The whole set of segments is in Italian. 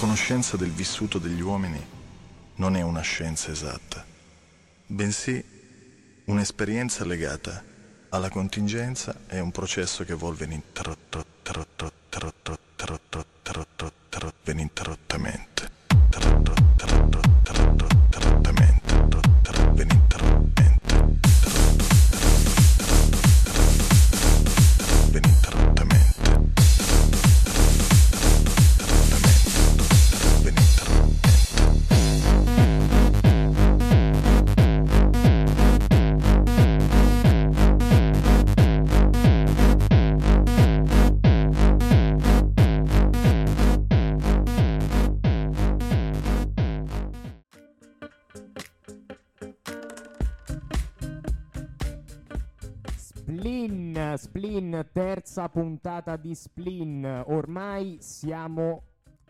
conoscenza del vissuto degli uomini non è una scienza esatta, bensì un'esperienza legata alla contingenza e un processo che evolve ininterrottamente. Terza puntata di Splin. Ormai siamo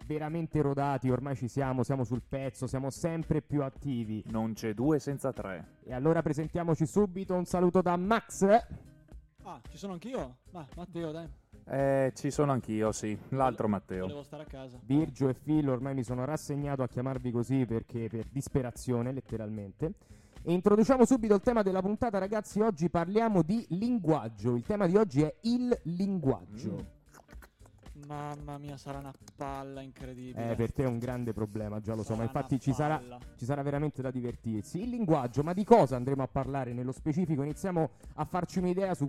veramente rodati, ormai ci siamo, siamo sul pezzo, siamo sempre più attivi. Non c'è due senza tre. E allora presentiamoci subito un saluto da Max. Ah, ci sono anch'io? Ma Matteo, dai. Eh, ci sono anch'io, sì. L'altro Matteo. Volevo stare a casa. Virgio e Phil, ormai mi sono rassegnato a chiamarvi così perché per disperazione, letteralmente. Introduciamo subito il tema della puntata, ragazzi. Oggi parliamo di linguaggio. Il tema di oggi è il linguaggio. Mamma mia, sarà una palla incredibile. Eh, per te è un grande problema, già lo so, ma Sarà infatti ci sarà, ci sarà veramente da divertirsi. Il linguaggio, ma di cosa andremo a parlare nello specifico? Iniziamo a farci un'idea su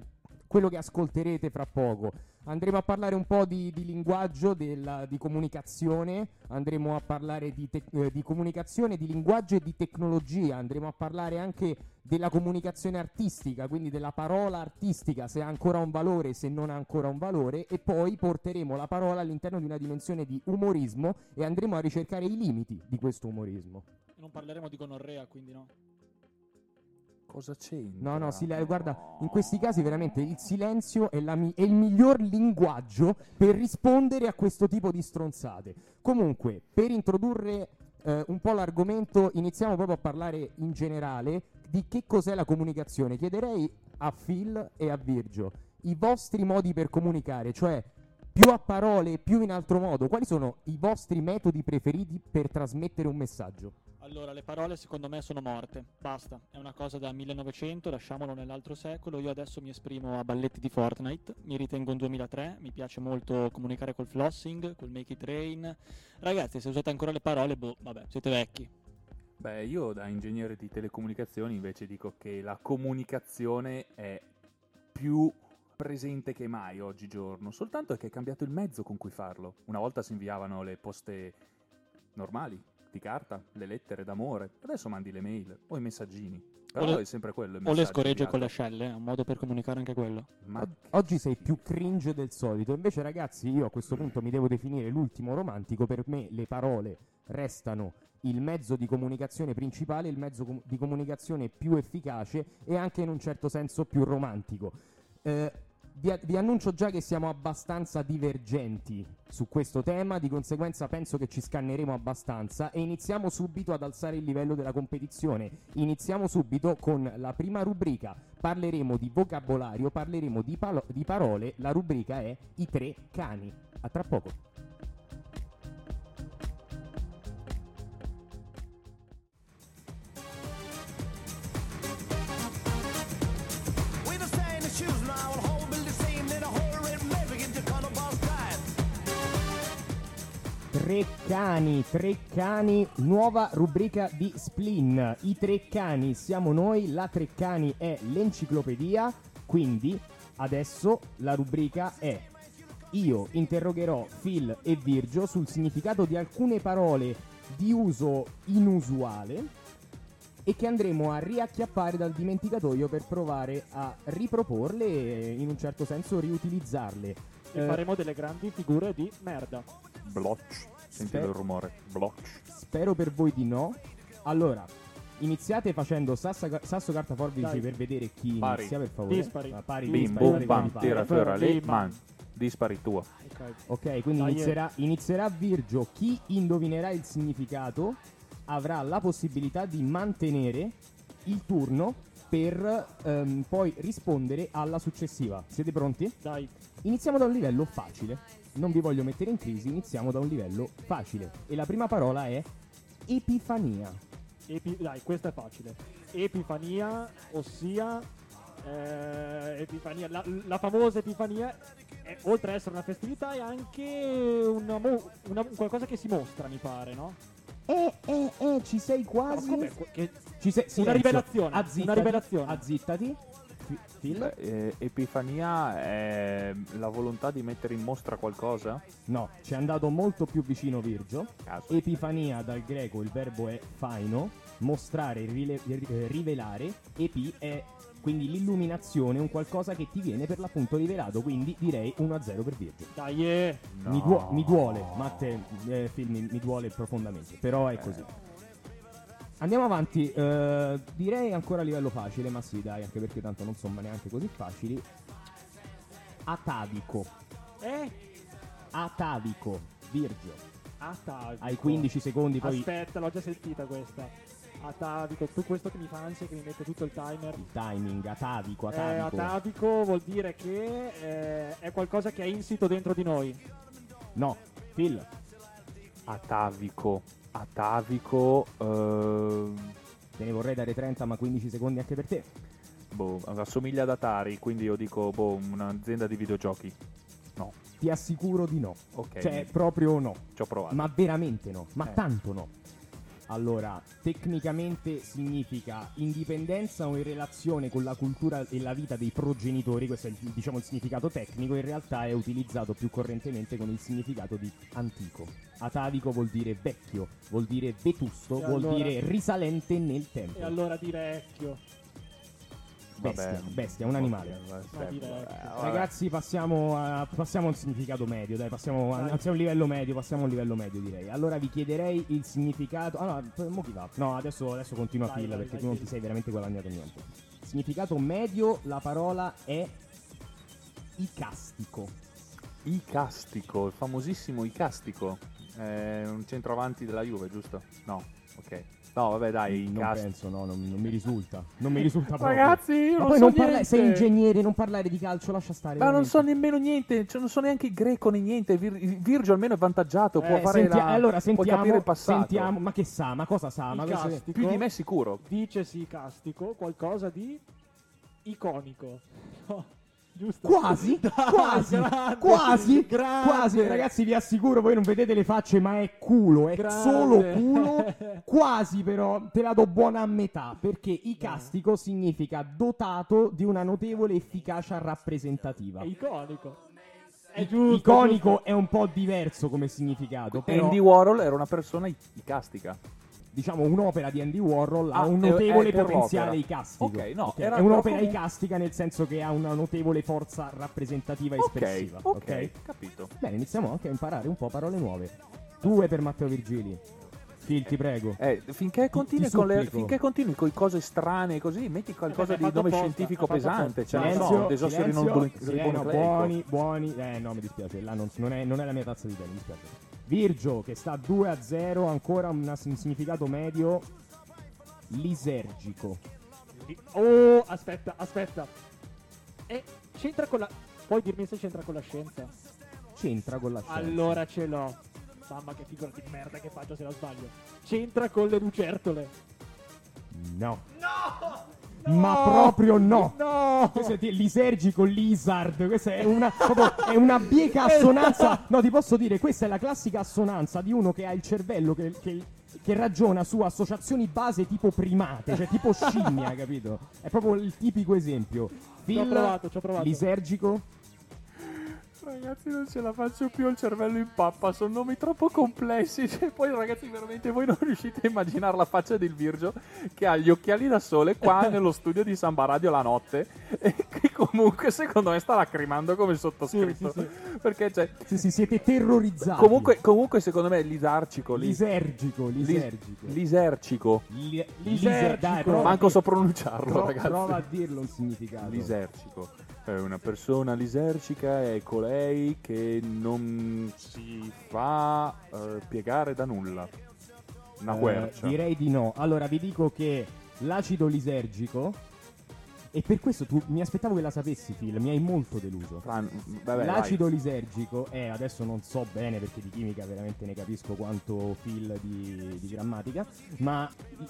quello che ascolterete fra poco. Andremo a parlare un po' di, di linguaggio, della- di comunicazione, andremo a parlare di, tec- eh, di comunicazione, di linguaggio e di tecnologia, andremo a parlare anche della comunicazione artistica, quindi della parola artistica, se ha ancora un valore, se non ha ancora un valore, e poi porteremo la parola all'interno di una dimensione di umorismo e andremo a ricercare i limiti di questo umorismo. Non parleremo di gonorrea, quindi no. Cosa c'entra? No, no, sile- guarda, in questi casi veramente il silenzio è, mi- è il miglior linguaggio per rispondere a questo tipo di stronzate. Comunque, per introdurre eh, un po' l'argomento, iniziamo proprio a parlare in generale di che cos'è la comunicazione. Chiederei a Phil e a Virgio i vostri modi per comunicare, cioè più a parole, più in altro modo. Quali sono i vostri metodi preferiti per trasmettere un messaggio? Allora, le parole secondo me sono morte. Basta. È una cosa da 1900, lasciamolo nell'altro secolo. Io adesso mi esprimo a balletti di Fortnite. Mi ritengo un 2003. Mi piace molto comunicare col flossing, col make it rain. Ragazzi, se usate ancora le parole, boh, vabbè, siete vecchi. Beh, io da ingegnere di telecomunicazioni invece dico che la comunicazione è più presente che mai oggigiorno, soltanto che è cambiato il mezzo con cui farlo. Una volta si inviavano le poste normali, di carta, le lettere d'amore, adesso mandi le mail o i messaggini. Però O le- è sempre quello. il O le scoregge con le ascelle, è un modo per comunicare anche quello. Ma O- Oggi sei più cringe del solito. Invece, ragazzi, io a questo punto mi devo definire l'ultimo romantico. Per me le parole restano il mezzo di comunicazione principale, il mezzo com- di comunicazione più efficace e anche in un certo senso più romantico. Eh, vi, vi annuncio già che siamo abbastanza divergenti su questo tema, di conseguenza penso che ci scanneremo abbastanza e iniziamo subito ad alzare il livello della competizione. Iniziamo subito con la prima rubrica. Parleremo di vocabolario, parleremo di, palo- di parole. La rubrica è I tre cani. A tra poco. Tre cani, tre cani, nuova rubrica di Splin. I tre cani siamo noi, la tre cani è l'enciclopedia, quindi adesso la rubrica è io interrogherò Phil e Virgio sul significato di alcune parole di uso inusuale e che andremo a riacchiappare dal dimenticatoio per provare a riproporle e in un certo senso riutilizzarle. E Eh, faremo delle grandi figure di merda. blocch, sentite il rumore, blocch. Spero per voi di no. Allora, iniziate facendo sassa- sasso carta forbici Dai. per vedere chi Pari. inizia per favore. Dispari. Ah, pari, Bim dispari, bum pari, bam, pari, tira fuori lì, Bim. man, dispari tua. Ok. Ok, quindi Dai, inizierà, inizierà Virgio. Chi indovinerà il significato avrà la possibilità di mantenere il turno per ehm, poi rispondere alla successiva. Siete pronti? Dai. Iniziamo da un livello facile. Non vi voglio mettere in crisi, iniziamo da un livello facile. E la prima parola è Epifania. Epi- dai, questa è facile. Epifania, ossia eh, Epifania, la, la famosa Epifania, è- oltre ad essere una festività, è anche una mo- una- un qualcosa che si mostra, mi pare, no? Eh, eh, eh, ci sei quasi. che- Ci sei, silenzio. rivelazione, Azzittati, una rivelazione. Azzittati. Phil? Eh, Epifania è la volontà di mettere in mostra qualcosa? No, ci è andato molto più vicino Virgio. Caso. Epifania dal greco il verbo è faino, mostrare, rile- eh, rivelare, epi è quindi l'illuminazione, un qualcosa che ti viene per l'appunto rivelato, quindi direi 1-0 per Virgio. Dai, eh. Mi, duo- mi duole, Matte, eh, Phil, mi, mi duole profondamente, però è così. Andiamo avanti, eh, direi ancora a livello facile, ma sì dai, anche perché tanto non sono neanche così facili. Atavico, Eh? atavico, Virgio. Atavico. Hai 15 secondi, poi Aspetta, l'ho già sentita questa. Atavico, tu questo che mi fa ansia che mi mette tutto il timer. il timing, atavico, Eh, atavico. atavico vuol dire che eh, è qualcosa che è insito dentro di noi. No, Phil, Atavico. Atavico. ehm, te ne vorrei dare 30, ma 15 secondi anche per te. boh, assomiglia ad Atari, quindi io dico boh, un'azienda di videogiochi. No, Ti assicuro di no. ok. Cioè, proprio no. ci ho provato. Ma veramente no, ma Eh. tanto no. Allora, tecnicamente significa indipendenza o in relazione con la cultura e la vita dei progenitori, questo è il, diciamo il significato tecnico, in realtà è utilizzato più correntemente con il significato di antico. Atavico vuol dire vecchio, vuol dire vetusto, E vuol allora- dire risalente nel tempo. E allora dire Ecchio. Bestia, Vabbè. bestia, un animale. Ragazzi, passiamo a, passiamo a un significato medio, dai, passiamo a, Dai. anzi a un livello medio, passiamo a un livello medio direi. Allora vi chiederei il significato. Ah no, mo chi va? No, adesso, adesso continua Vai, Phil perché vai, tu non ti sei veramente guadagnato niente. Significato medio, la parola è icastico. Icastico, il famosissimo Icastico. È un centroavanti della Juve, giusto? No, ok. No, vabbè, dai, non Icastico. penso, no, non, non mi risulta. Non mi risulta proprio. Ragazzi, io Ma non poi so non parla- niente. sei ingegnere, non parlare di calcio, lascia stare. Ma non veramente. so nemmeno niente, cioè non so neanche il greco né niente. Vir- Virgio almeno è vantaggiato, può Eh, fare Senti- la... allora può sentiamo, capire il passato. sentiamo, ma che sa, ma cosa sa? Ma cosa-. Più di me sicuro. Dicesi castico, qualcosa di iconico. No, giusto? Quasi, quasi, grande, quasi, grande. quasi, ragazzi vi assicuro, voi non vedete le facce ma è culo, è Grande. solo culo, quasi però, te la do buona a metà, perché icastico significa dotato di una notevole efficacia rappresentativa. È iconico. È giusto. Iconico è un po' diverso come significato, però Andy Warhol era una persona icastica. Diciamo un'opera di Andy Warhol ha Ah, un è- notevole è per potenziale icastico. Ok, no, Ok, era- è un'opera comunque- icastica nel senso che ha una notevole forza rappresentativa e Ok, espressiva. ok, ok? capito. Bene, iniziamo anche a imparare un po' parole nuove. Due per Matteo Virgili. Phil, ti prego. Eh, finché, continui ti con le, finché continui con cose strane così, metti qualcosa Eh, di nome apposta, scientifico pesante. Cioè, non so, silenzio, desossio silenzio, silenzio, buoni, buoni. Eh, no, mi dispiace. Là non, non è, non è la mia tazza di tè, mi dispiace. Virgio, che sta 2 a 0, ancora un significato medio. Lisergico. Oh, aspetta, aspetta. E c'entra con la... Puoi dirmi se c'entra con la scienza? C'entra con la scienza. Allora ce l'ho. Mamma che figura di merda che faccio se la sbaglio. C'entra con le lucertole. No. Ma proprio no. No! Questo è di- lisergico, lizard, questa è una, proprio- è una bieca assonanza. No, ti posso dire, questa è la classica assonanza di uno che ha il cervello che, che- che ragiona su associazioni base tipo primate, cioè tipo scimmia, capito? È proprio il tipico esempio. Ci ho Phil, provato, ci ho provato. lisergico, Ragazzi, non ce la faccio più, il cervello in pappa, sono nomi troppo complessi. Cioè, poi, ragazzi, veramente voi non riuscite a immaginare la faccia del Virgio che ha gli occhiali da sole qua nello studio di Samba Radio la notte. E che comunque, secondo me, sta lacrimando come il sottoscritto. Sì, sì, Perché, cioè, sì, sì, siete terrorizzati. comunque, comunque, secondo me, lisarcico. Li- lisergico, lis- lisergico. lisercico. Li- Lisergico. dai, Manco so pronunciarlo, pro- ragazzi. prova a dirlo un significato. Lisercico. È una persona lisercica è colei che non si fa eh, piegare da nulla. Una Eh, quercia. direi di no. Allora vi dico che l'acido lisergico E per questo tu mi aspettavo che la sapessi, Phil, mi hai molto deluso. Fran, vabbè, L'acido lisergico è, adesso non so bene perché di chimica veramente ne capisco quanto Phil di, di grammatica, ma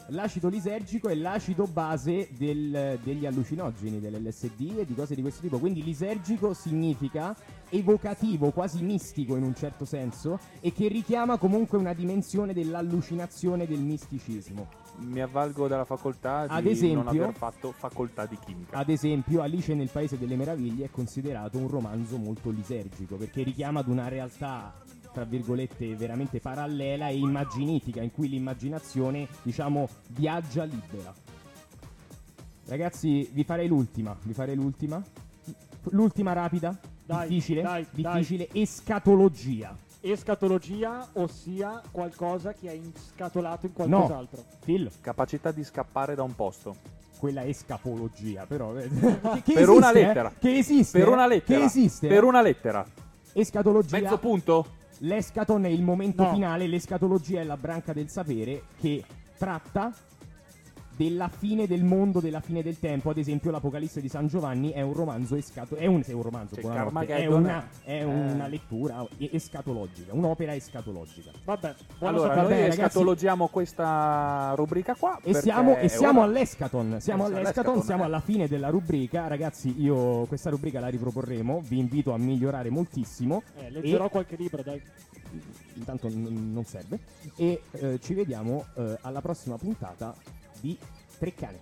l'acido lisergico è l'acido base del- degli allucinogeni, dell'LSD e di cose di questo tipo. Quindi lisergico significa evocativo, quasi mistico in un certo senso, e che richiama comunque una dimensione dell'allucinazione del misticismo. Mi avvalgo dalla facoltà di Ad non esempio- aver fatto facoltà di chimica. Ad esempio, Alice nel Paese delle Meraviglie è considerato un romanzo molto lisergico perché richiama ad una realtà, tra virgolette, veramente parallela e immaginifica, in cui l'immaginazione, diciamo, viaggia libera. Ragazzi, vi farei l'ultima, vi farei l'ultima. L'ultima rapida, Dai, difficile, dai, difficile, escatologia. Escatologia, ossia qualcosa che è inscatolato in No. qualcos'altro. Phil, Capacità di scappare da un posto. quella escapologia, però eh, che, che Per una esiste, eh? lettera. Che esiste, Per eh? una lettera. Che esiste. Per eh? una lettera. Escatologia. Mezzo punto? L'escaton è il momento No. finale, l'escatologia è la branca del sapere che tratta della fine del mondo, della fine del tempo. Ad esempio, l'Apocalisse di San Giovanni è un romanzo escato- è un, è un romanzo, Cioè, è una, è è- una lettura e- escatologica, un'opera escatologica. Vabbè, Allora, Vabbè, noi ragazzi. escatologiamo questa rubrica qua. E siamo, e siamo ora- all'Escaton, siamo Eh, all'Escaton, all'Escaton, siamo eh. alla fine della rubrica. Ragazzi, io questa rubrica la riproporremo, vi invito a migliorare moltissimo. Eh, leggerò E- qualche libro, dai. intanto n- non serve. E eh, ci vediamo eh, alla prossima puntata di Treccani.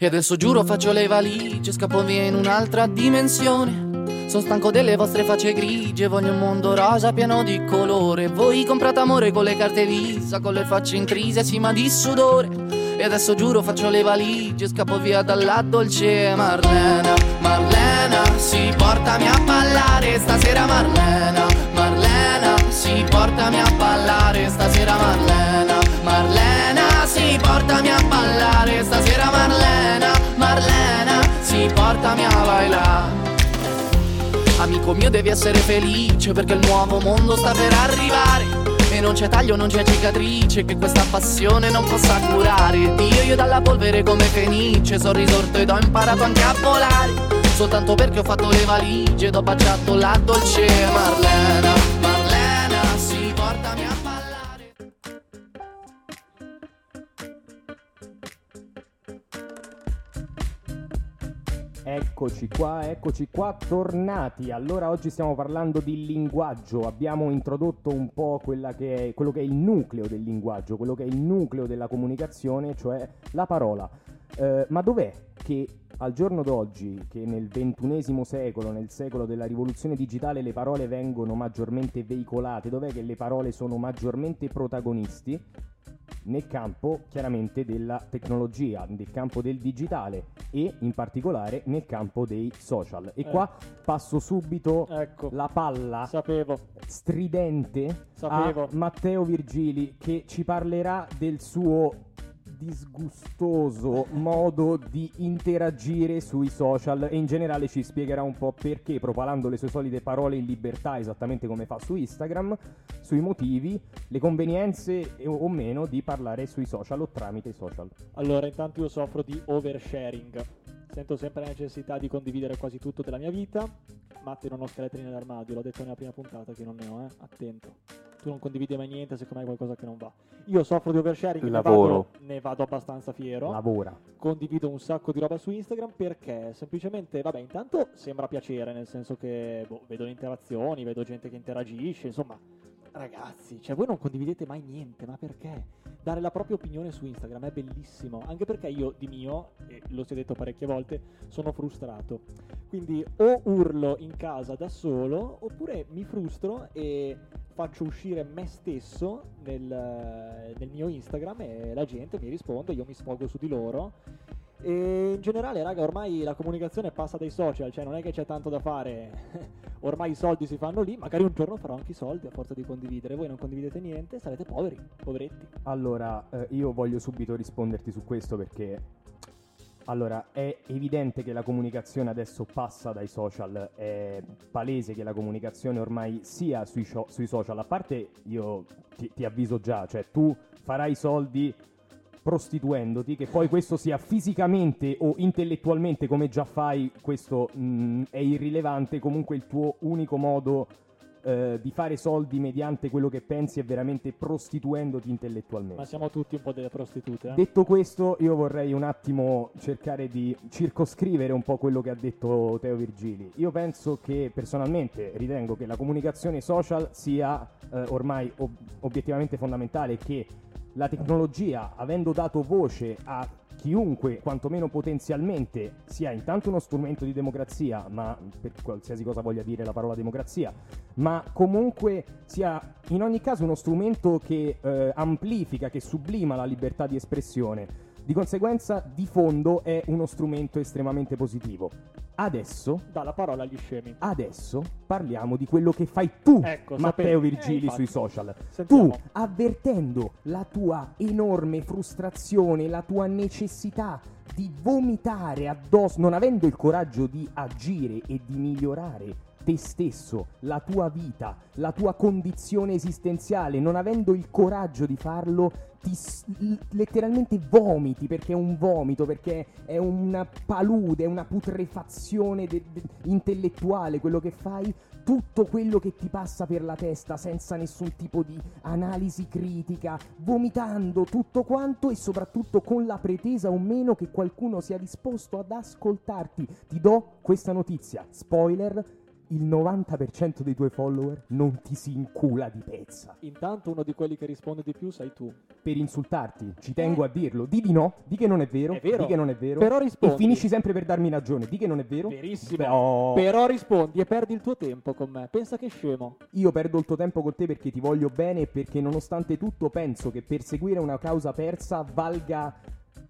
E adesso giuro faccio le valigie, scappo via in un'altra dimensione. Sono stanco delle vostre facce grigie, voglio un mondo rosa pieno di colore. Voi comprate amore con le carte Visa, con le facce intrise, sì ma di sudore. E adesso giuro faccio le valigie, scappo via dalla dolce Marlena. Marlena, sì, portami a ballare stasera Marlena. Sì, portami a ballare stasera Marlena. Marlena, sì, portami a ballare stasera Marlena. Marlena, sì, portami a bailare. Amico mio devi essere felice perché il nuovo mondo sta per arrivare E non c'è taglio, non c'è cicatrice che questa passione non possa curare Dio io dalla polvere come fenice sono risorto ed ho imparato anche a volare Soltanto perché ho fatto le valigie ed ho baciato la dolce Marlena, Eccoci qua, eccoci qua, tornati. Allora oggi stiamo parlando di linguaggio. Abbiamo introdotto un po' che è, quello che è il nucleo del linguaggio, quello che è il nucleo della comunicazione, cioè la parola. Eh, ma dov'è che al giorno d'oggi, che nel ventunesimo secolo, nel secolo della rivoluzione digitale, le parole vengono maggiormente veicolate? Dov'è che le parole sono maggiormente protagonisti? Nel campo chiaramente della tecnologia, nel campo del digitale e in particolare nel campo dei social. E Eh. qua passo subito Ecco, la palla sapevo. stridente Sapevo. a Matteo Virgili che ci parlerà del suo disgustoso modo di interagire sui social e in generale ci spiegherà un po' perché propalando le sue solite parole in libertà esattamente come fa su Instagram sui motivi, le convenienze o meno di parlare sui social o tramite i social. Allora, intanto io soffro di oversharing. Sento sempre la necessità di condividere quasi tutto della mia vita. Matte non ho scheletri nell'armadio, l'ho detto nella prima puntata che non ne ho, eh. Attento. Tu non condividi mai niente secondo me hai qualcosa che non va. Io soffro di oversharing, Il ne lavoro. vado, ne vado abbastanza fiero. Lavora. condivido un sacco di roba su Instagram perché semplicemente, vabbè, intanto sembra piacere, nel senso che boh, vedo le interazioni, vedo gente che interagisce, insomma, ragazzi, cioè voi non condividete mai niente, ma perché? Dare la propria opinione su Instagram è bellissimo, anche perché io di mio, e lo si è detto parecchie volte, sono frustrato. Quindi o urlo in casa da solo, oppure mi frustro e faccio uscire me stesso nel, nel mio Instagram e la gente mi risponde, io mi sfogo su di loro. E in generale, raga, ormai la comunicazione passa dai social, cioè non è che c'è tanto da fare. ormai i soldi si fanno lì, magari un giorno farò anche i soldi a forza di condividere. Voi non condividete niente, sarete poveri, poveretti. Allora, eh, io voglio subito risponderti su questo perché allora è evidente che la comunicazione adesso passa dai social, è palese che la comunicazione ormai sia sui, sui social, a parte io ti, ti avviso già, cioè tu farai soldi prostituendoti, che poi questo sia fisicamente o intellettualmente come già fai, questo mh, è irrilevante, comunque il tuo unico modo eh, di fare soldi mediante quello che pensi è veramente prostituendoti intellettualmente. Ma siamo tutti un po' delle prostitute. Eh? Detto questo, io vorrei un attimo cercare di circoscrivere un po' quello che ha detto Teo Virgili. Io penso che personalmente ritengo che la comunicazione social sia eh, ormai ob- obiettivamente fondamentale che la tecnologia, avendo dato voce a chiunque, quantomeno potenzialmente, sia intanto uno strumento di democrazia, ma per qualsiasi cosa voglia dire la parola democrazia, ma comunque sia in ogni caso uno strumento che eh, amplifica, che sublima la libertà di espressione. Di conseguenza, di fondo è uno strumento estremamente positivo. Adesso, Dà la parola agli scemi. adesso parliamo di quello che fai tu, Ecco, Matteo sapevo. Virgili, Eh, sui social. Sentiamo. Tu, avvertendo la tua enorme frustrazione, la tua necessità di vomitare addosso, non avendo il coraggio di agire e di migliorare te stesso, la tua vita, la tua condizione esistenziale, non avendo il coraggio di farlo, ti letteralmente vomiti perché è un vomito, perché è una palude, è una putrefazione de- de- intellettuale quello che fai, tutto quello che ti passa per la testa senza nessun tipo di analisi critica, vomitando tutto quanto e soprattutto con la pretesa o meno che qualcuno sia disposto ad ascoltarti. Ti do questa notizia, spoiler, il 90% dei tuoi follower non ti si incula di pezza Intanto uno di quelli che risponde di più sei tu. per insultarti. Ci tengo a dirlo. Di di no, di che non è vero, È vero. di che non è vero. Però e rispondi. finisci sempre per darmi ragione. Di che non è vero. Verissimo. Beh, oh, Però rispondi e perdi il tuo tempo con me. Pensa che scemo. Io perdo il tuo tempo con te perché ti voglio bene e perché nonostante tutto penso che perseguire una causa persa valga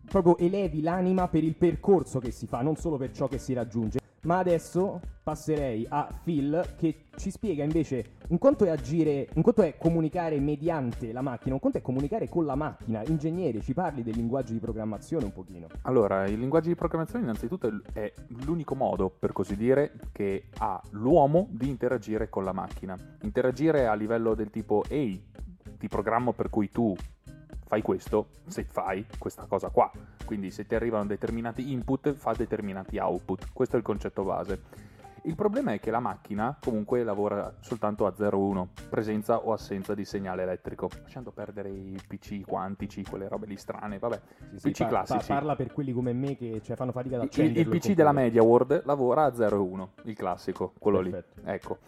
proprio elevi l'anima per il percorso che si fa, non solo per ciò che si raggiunge. Ma adesso passerei a Phil che ci spiega invece un conto è agire, un conto è comunicare mediante la macchina, un conto è comunicare con la macchina. Ingegnere, ci parli del linguaggio di programmazione un pochino. Allora, il linguaggio di programmazione innanzitutto è l'unico modo, per così dire, che ha l'uomo di interagire con la macchina. Interagire a livello del tipo, ehi, ti programmo per cui tu fai questo, se fai questa cosa qua. Quindi se ti arrivano determinati input, fa determinati output. Questo è il concetto base. Il problema è che la macchina comunque lavora soltanto a 0-1, presenza o assenza di segnale elettrico, lasciando perdere i PC quantici, quelle robe lì strane, vabbè. Sì, PC pa- pa- classici. parla per quelli come me che cioè, fanno fatica ad Il, accenderlo. il PC della MediaWorld lavora a 0-1, il classico, quello Perfetto. lì. Ecco.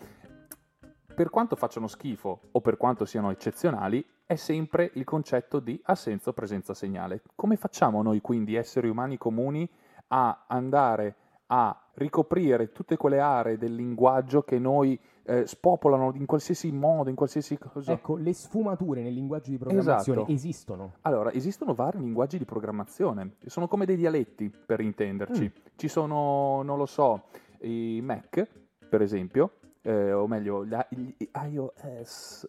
Per quanto facciano schifo o per quanto siano eccezionali, è sempre il concetto di assenza o presenza segnale. Come facciamo noi quindi, esseri umani comuni, a andare a ricoprire tutte quelle aree del linguaggio che noi eh, spopolano in qualsiasi modo, in qualsiasi cosa? Ecco, le sfumature nel linguaggio di programmazione Esatto. esistono. Allora, esistono vari linguaggi di programmazione, sono come dei dialetti, per intenderci. Mm. Ci sono, non lo so, i Mac, per esempio, eh, o meglio, gli, gli iOS,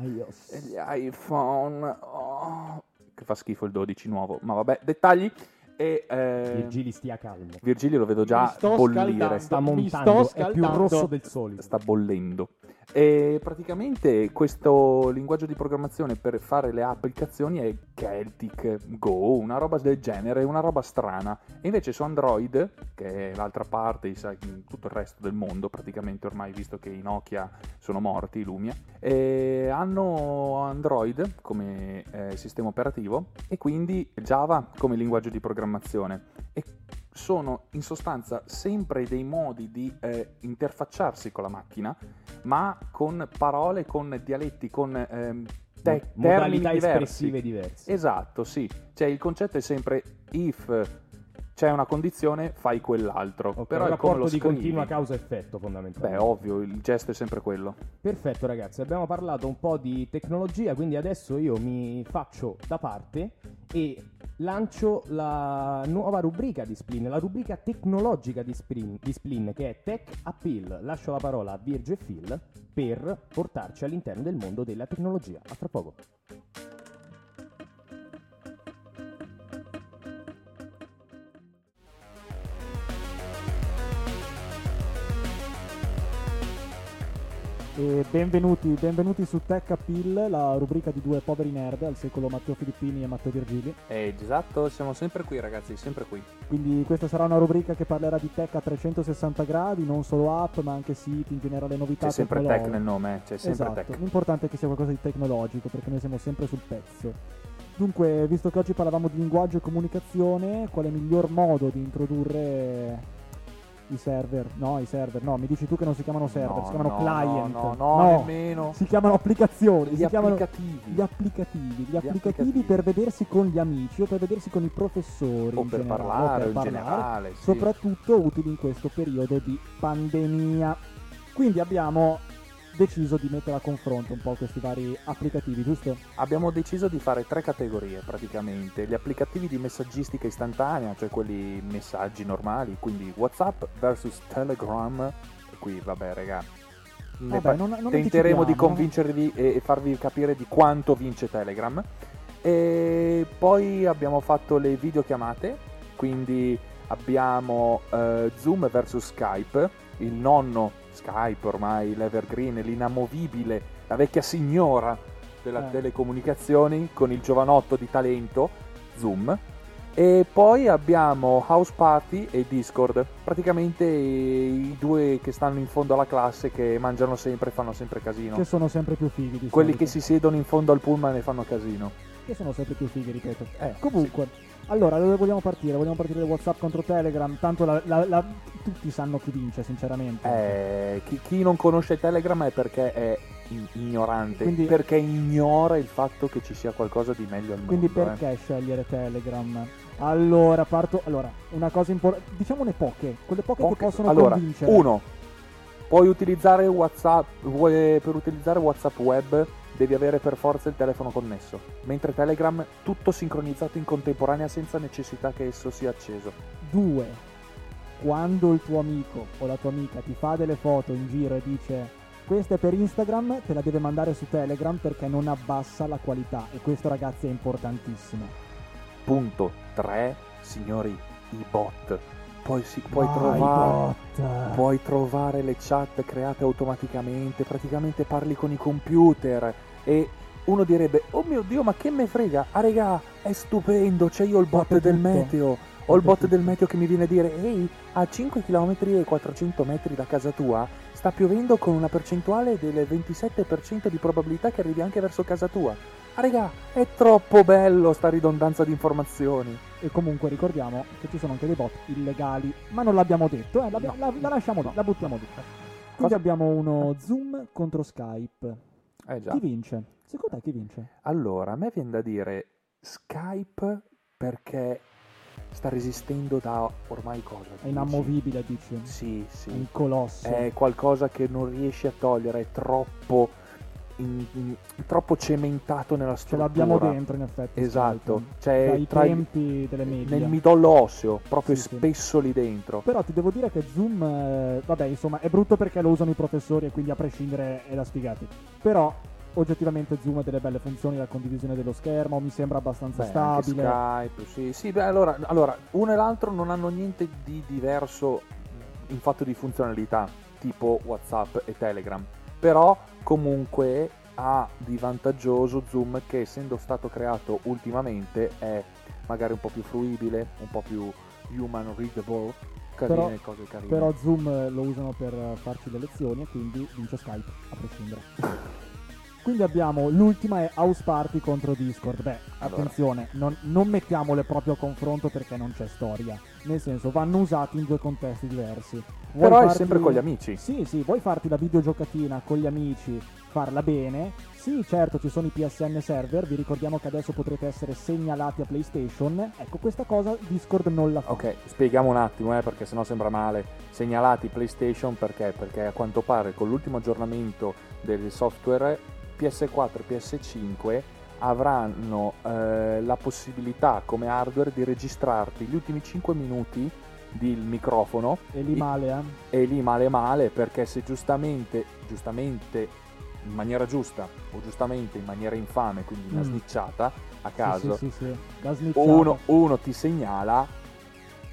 iOS. e gli iPhone, oh, che fa schifo il 12 nuovo, ma vabbè, dettagli. E eh, Virgili stia calmo. Virgilio lo vedo già sto bollire, scaldando. Sta montando, è più rosso del solito. sta bollendo. E praticamente questo linguaggio di programmazione per fare le applicazioni è Celtic Go, una roba del genere, una roba strana. E invece su Android, che è l'altra parte, sai, in tutto il resto del mondo praticamente ormai, visto che i Nokia sono morti, i Lumia, eh, hanno Android come eh, sistema operativo e quindi Java come linguaggio di programmazione. E sono in sostanza sempre dei modi di eh, interfacciarsi con la macchina, ma con parole, con dialetti, con ehm, te- Modalità diversi. espressive diverse. Esatto, sì. Cioè il concetto è sempre if c'è una condizione, fai quell'altro. Ok, Però come rapporto lo di continua causa-effetto Beh, fondamentalmente. ovvio, il gesto è sempre quello. Perfetto ragazzi, abbiamo parlato un po' di tecnologia, quindi adesso io mi faccio da parte e lancio la nuova rubrica di Splin, la rubrica tecnologica di Splin, di Splin, che è Tech Appeal. Lascio la parola a Virgio e Phil per portarci all'interno del mondo della tecnologia. A fra poco. E benvenuti, benvenuti su Tech Appeal, la rubrica di due poveri nerd, al secolo Matteo Filippini e Matteo Virgili. Eh, esatto, siamo sempre qui ragazzi, sempre qui. Quindi questa sarà una rubrica che parlerà di tech a 360 gradi, non solo app, ma anche siti, in generale novità C'è sempre tech nel nome, c'è sempre esatto, tech. l'importante è che sia qualcosa di tecnologico, perché noi siamo sempre sul pezzo. Dunque, visto che oggi parlavamo di linguaggio e comunicazione, qual è il miglior modo di introdurre i server? No, i server, no, mi dici tu che non si chiamano server, No, si chiamano no, client. No, no, no, nemmeno. si chiamano applicazioni, Gli si applicativi. gli applicativi, gli applicativi applicativi. per vedersi con gli amici o per vedersi con i professori O per generale, o parlare, per in parlare, generale, sì. soprattutto utili in questo periodo di pandemia. Quindi abbiamo deciso di mettere a confronto un po' questi vari applicativi, giusto? Abbiamo deciso di fare tre categorie praticamente. Gli applicativi di messaggistica istantanea, cioè quelli messaggi normali, quindi WhatsApp versus Telegram. E qui, vabbè, raga. ne Vabbè, non- non tenteremo di anticipiamo. convincervi e, e farvi capire di quanto vince Telegram. E poi abbiamo fatto le videochiamate, quindi abbiamo eh, Zoom versus Skype, il nonno Skype ormai, l'Evergreen, l'inamovibile, la vecchia signora delle Eh. telecomunicazioni con il giovanotto di talento, Zoom. E poi abbiamo House Party e Discord, praticamente i due che stanno in fondo alla classe che mangiano sempre e fanno sempre casino. Che sono sempre più fighi di Quelli solito. che si siedono in fondo al pullman e fanno casino. Che sono sempre più fighi, ripeto. Eh, Comunque, allora, da dove vogliamo partire? Vogliamo partire da WhatsApp contro Telegram? Tanto la- la- la- tutti sanno chi vince, sinceramente. Eh, chi, chi non conosce Telegram è perché è ignorante, Quindi- perché ignora il fatto che ci sia qualcosa di meglio al mondo. Quindi eh. perché scegliere Telegram? Allora, parto. Allora, una cosa importante. Diciamone poche. Quelle poche, Poche- che possono allora, convincere. uno, puoi utilizzare WhatsApp, vuoi- per utilizzare WhatsApp web devi avere per forza il telefono connesso, mentre Telegram tutto sincronizzato in contemporanea senza necessità che esso sia acceso. Due, quando il tuo amico o la tua amica ti fa delle foto in giro e dice questa è per Instagram, te la deve mandare su Telegram perché non abbassa la qualità. E questo, ragazzi, è importantissimo. Punto 3, signori, i bot. Puoi, si- puoi Vai, trovare... Puoi trovare le chat create automaticamente, praticamente parli con i computer e uno direbbe, oh mio dio, ma che me frega? Ah regà, è stupendo, c'è io il bot Proprio del tutto. meteo. Ho il bot del meteo che mi viene a dire, ehi, a 5 km e 400 metri da casa tua sta piovendo con una percentuale del 27% di probabilità che arrivi anche verso casa tua. Ah regà, è troppo bello sta ridondanza di informazioni. E comunque ricordiamo che ci sono anche dei bot illegali, ma non l'abbiamo detto, eh, l'abbia- No, la, la lasciamo lì, no. la buttiamo lì. Quindi Cosa- abbiamo uno Zoom contro Skype. Eh già. Chi vince? Secondo te chi vince? Allora, a me viene da dire Skype perché sta resistendo da ormai cosa? È 10? inamovibile, dici? Sì, È un sì. colosso. È qualcosa che non riesci a togliere, è troppo, in- in- troppo cementato nella Ce struttura. l'abbiamo dentro, in effetti. Esatto, cioè Dai tra i- tempi delle media. nel midollo osseo, proprio Sì, sì. spesso lì dentro. Però ti devo dire che Zoom, eh, vabbè, insomma, è brutto perché lo usano i professori e quindi a prescindere è da sfigati. Però oggettivamente Zoom ha delle belle funzioni, la condivisione dello schermo, mi sembra abbastanza Beh, stabile. Skype, sì, sì, beh, allora, allora, uno e l'altro non hanno niente di diverso in fatto di funzionalità, tipo WhatsApp e Telegram. Però comunque ha di vantaggioso Zoom che essendo stato creato ultimamente è magari un po' più fruibile, un po' più human readable, carine Però- cose carine. Però Zoom lo usano per farci le lezioni e quindi vince Skype, a prescindere. quindi abbiamo l'ultima è House Party contro Discord. Beh, Allora. attenzione, non, non mettiamole proprio a confronto perché non c'è storia. Nel senso, vanno usati in due contesti diversi. Vuoi Però è farti- sempre con gli amici. Sì, sì, vuoi farti la videogiocatina con gli amici, farla bene. Sì, certo, ci sono i PSN server, vi ricordiamo che adesso potrete essere segnalati a PlayStation. Ecco, questa cosa Discord non la fa. Ok, spieghiamo un attimo, eh, perché sennò sembra male. Segnalati PlayStation perché? Perché a quanto pare con l'ultimo aggiornamento del software PS4 e PS5 avranno eh, la possibilità come hardware di registrarti gli ultimi 5 minuti del microfono E lì male, eh? e lì male male perché se giustamente, giustamente in maniera giusta o giustamente in maniera infame, quindi una Mm. snicciata a caso, Sì, sì, sì, uno, uno ti segnala,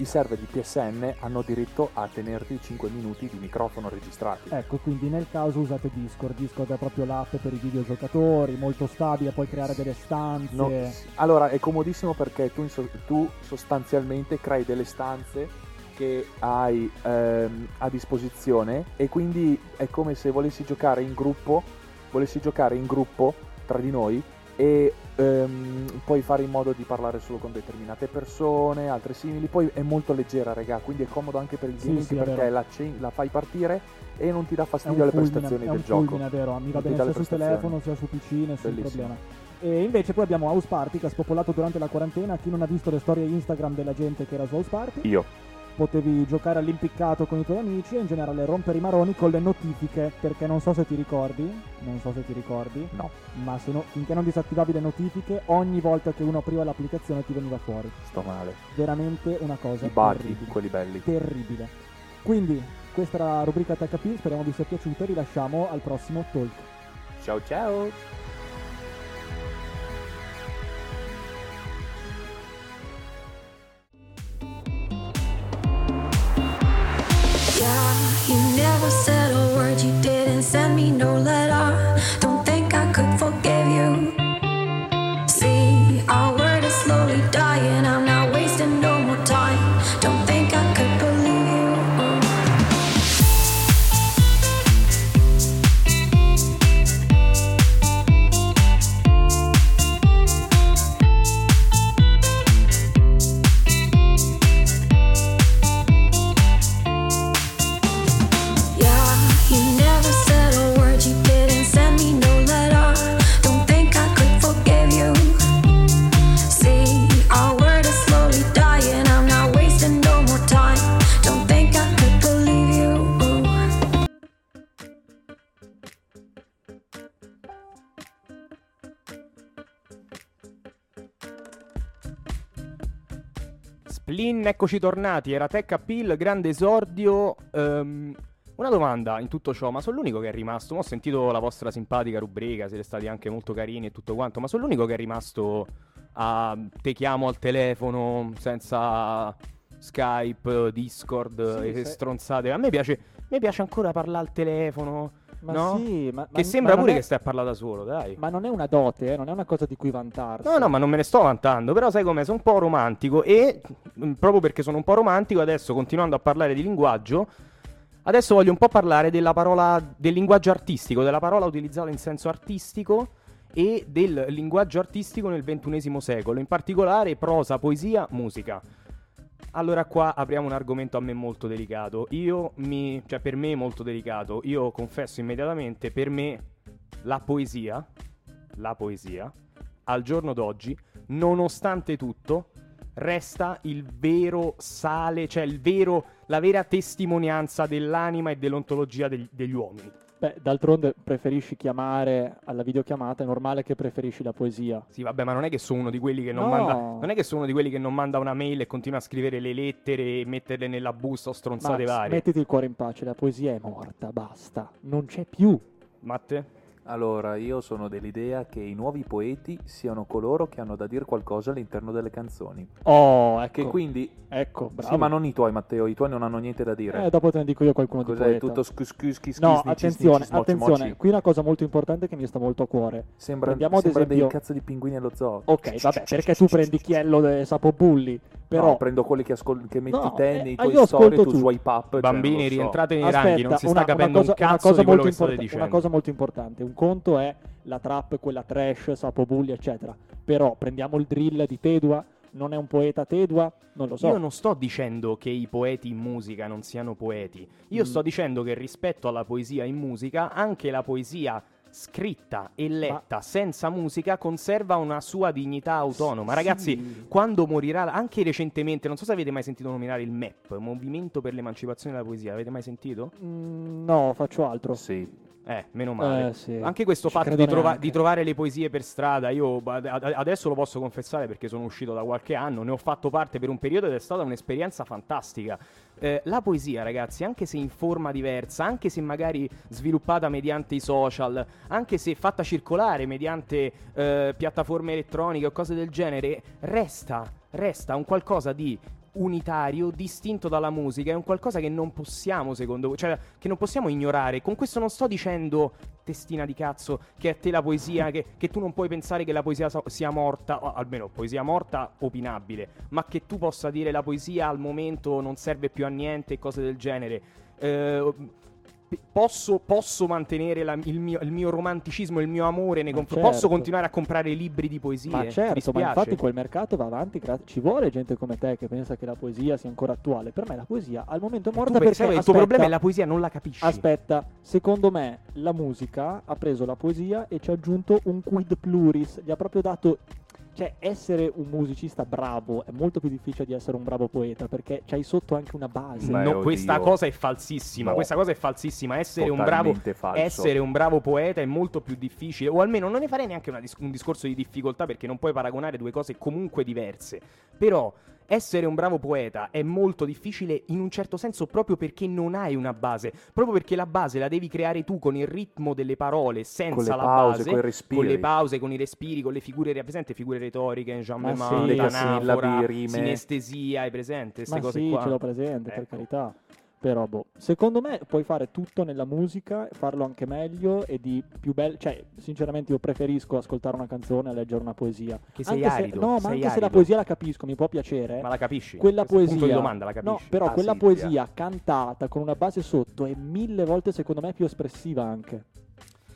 i server di PSN hanno diritto a tenerti 5 minuti di microfono registrati. Ecco, quindi nel caso usate Discord. Discord è proprio l'app per i videogiocatori, molto stabile, puoi creare delle stanze. No, allora è comodissimo perché tu, tu sostanzialmente crei delle stanze che hai ehm, a disposizione e quindi è come se volessi giocare in gruppo, volessi giocare in gruppo tra di noi e ehm, puoi fare in modo di parlare solo con determinate persone, altre simili. Poi è molto leggera, raga, quindi è comodo anche per il Sì, gaming sì, perché la, acce- la fai partire e non ti dà fastidio alle fulmine, prestazioni del gioco. fulmine, è vero, mi va bene sia prestazioni. telefono sia su PC, nessun Bellissimo. problema. E invece poi abbiamo House Party che ha spopolato durante la quarantena. Chi non ha visto le storie Instagram della gente che era su House Party, Io. Potevi giocare all'impiccato con i tuoi amici e in generale rompere i maroni con le notifiche. Perché non so se ti ricordi, non so se ti ricordi, No, ma se no- finché non disattivavi le notifiche, ogni volta che uno apriva l'applicazione ti veniva fuori. sto male. Veramente una cosa I buggy, terribile. quelli belli. terribile. Quindi, questa era la rubrica Appeal, speriamo vi sia piaciuta e vi lasciamo al prossimo talk. Ciao ciao. Yeah, you never said a word, you didn't send me no letter. Don't eccoci tornati, era Tech Appeal, grande esordio. Ehm, una domanda in tutto ciò, ma sono l'unico che è rimasto? Ho sentito la vostra simpatica rubrica, siete stati anche molto carini e tutto quanto, ma sono l'unico che è rimasto a te chiamo al telefono senza Skype, Discord Sì, e se- stronzate. A me piace, a me piace ancora parlare al telefono. Ma No? sì, ma, Che ma- sembra ma pure è- che stai a parlare da solo, dai. Ma non è una dote, eh, non è una cosa di cui vantarsi. No, no, ma non me ne sto vantando, però sai com'è, sono un po' romantico e mm, proprio perché sono un po' romantico adesso continuando a parlare di linguaggio, adesso voglio un po' parlare della parola del linguaggio artistico, della parola utilizzata in senso artistico e del linguaggio artistico nel XXI secolo, in particolare prosa, poesia, musica. Allora qua apriamo un argomento a me molto delicato. Io mi, cioè per me molto delicato. Io confesso immediatamente, per me la poesia, la poesia al giorno d'oggi, nonostante tutto, resta il vero sale, cioè il vero, la vera testimonianza dell'anima e dell'ontologia degli, degli uomini. Beh, d'altronde preferisci chiamare alla videochiamata, è normale che preferisci la poesia. Sì, vabbè, ma non è che sono uno di quelli che non No. manda. Non è che sono uno di quelli che non manda una mail e continua a scrivere le lettere e metterle nella busta o stronzate Max, varie. mettiti il cuore in pace, la poesia è morta, basta, non c'è più. Matte? Allora, io sono dell'idea che i nuovi poeti siano coloro che hanno da dire qualcosa all'interno delle canzoni. Oh, ecco. Che quindi... Ecco, bravo. Sì, ma non i tuoi, Matteo, i tuoi non hanno niente da dire. Eh, dopo te ne dico io qualcuno di Cos'è poeta. tutto scuschi No, attenzione, attenzione, qui una cosa molto importante che mi sta molto a cuore. Sembra, sembra esempio- dei cazzo di pinguini allo zoo. Ok, vabbè, perché tu prendi Chiello e Sapobulli, però... No, prendo quelli che, ascol- che metti No, te eh, nei ah, tuoi io storie, ascolto tu swipe up. cioè, Bambini, lo so. rientrate nei Aspetta, ranghi, non si sta una- capendo una cosa, un cazzo cosa di quello che state dicendo. Una cosa molto importante, un conto è la trap, quella trash, Sapobulli, eccetera. Però prendiamo il drill di Tedua, non è un poeta Tedua, non lo so. Io non sto dicendo che i poeti in musica non siano poeti. Io Mm. sto dicendo che rispetto alla poesia in musica, anche la poesia scritta e letta senza musica conserva una sua dignità autonoma. Ragazzi, Sì. quando morirà, anche recentemente, non so se avete mai sentito nominare il MEP, Movimento per l'Emancipazione della Poesia, avete mai sentito? Mm, no, faccio altro. Sì. Eh, meno male. Eh, sì. Anche questo Ci fatto di, trova- di trovare le poesie per strada, io ad- adesso lo posso confessare perché sono uscito da qualche anno, ne ho fatto parte per un periodo ed è stata un'esperienza fantastica. Eh, la poesia, ragazzi, anche se in forma diversa, anche se magari sviluppata mediante i social, anche se fatta circolare mediante eh, piattaforme elettroniche o cose del genere, resta, resta un qualcosa di unitario, distinto dalla musica, è un qualcosa che non possiamo, secondo voi, cioè che non possiamo ignorare. Con questo non sto dicendo testina di cazzo che a te la poesia, che, che tu non puoi pensare che la poesia so- sia morta, o almeno poesia morta opinabile, ma che tu possa dire la poesia al momento non serve più a niente e cose del genere. Eh, Posso, posso mantenere la- il, mio, il mio romanticismo, il mio amore nei confronti. Posso certo. continuare a comprare libri di poesie. Ma certo, ma infatti quel mercato va avanti, gra- ci vuole gente come te che pensa che la poesia sia ancora attuale. Per me la poesia al momento è Tu morta per- perché sai, il tuo aspetta, problema è la poesia, non la capisci. Aspetta, secondo me la musica ha preso la poesia e ci ha aggiunto un quid pluris, gli ha proprio dato cioè essere un musicista bravo è molto più difficile di essere un bravo poeta perché c'hai sotto anche una base. Beh, No, questa cosa è falsissima. No. Questa cosa è falsissima. Essere un, bravo, essere un bravo poeta è molto più difficile. O almeno non ne farei neanche una dis- un discorso di difficoltà perché non puoi paragonare due cose comunque diverse. Però essere un bravo poeta è molto difficile in un certo senso proprio perché non hai una base. Proprio perché la base la devi creare tu con il ritmo delle parole senza Con le la pause, base. respiri. Con le pause, con i respiri, con le figure, hai presente figure retoriche, Jean Ma Beman, sì, decasillabi, anafora, rime. sinestesia, hai presente? Queste Ma cose sì, qua. ce l'ho presente, per Ecco. carità. Però, boh, secondo me puoi fare tutto nella musica, farlo anche meglio e di più bello. Cioè, sinceramente, io preferisco ascoltare una canzone a leggere una poesia. Che sei Anche se- arido, no, ma anche se la arido. poesia la capisco, mi può piacere. Ma la capisci? quella Questo poesia. punto domanda, la no, capisci? però Ah, quella sì, poesia cantata con una base sotto è mille volte, secondo me, più espressiva anche.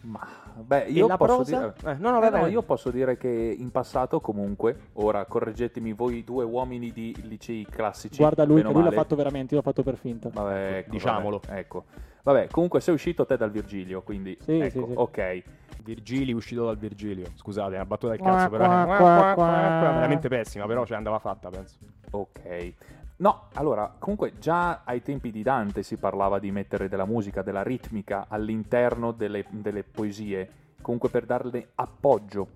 Ma, beh, io posso prosa? dire... Eh, no, no, Eh, vai, vai. io posso dire che in passato comunque, ora correggetemi voi due uomini di licei classici. Guarda lui, che lui l'ha fatto veramente, io l'ho fatto per finta. Vabbè, ecco, Diciamolo. Vabbè, ecco. Vabbè, comunque sei uscito te dal Virgilio, quindi Sì, ecco, sì, sì. ok. Virgilio uscito dal Virgilio. Scusate, è una battuta del Qua, cazzo, però qua, è qua, qua. veramente pessima, però cioè, andava fatta, penso. Ok. No, allora, comunque già ai tempi di Dante si parlava di mettere della musica, della ritmica all'interno delle, delle poesie, comunque per darle appoggio.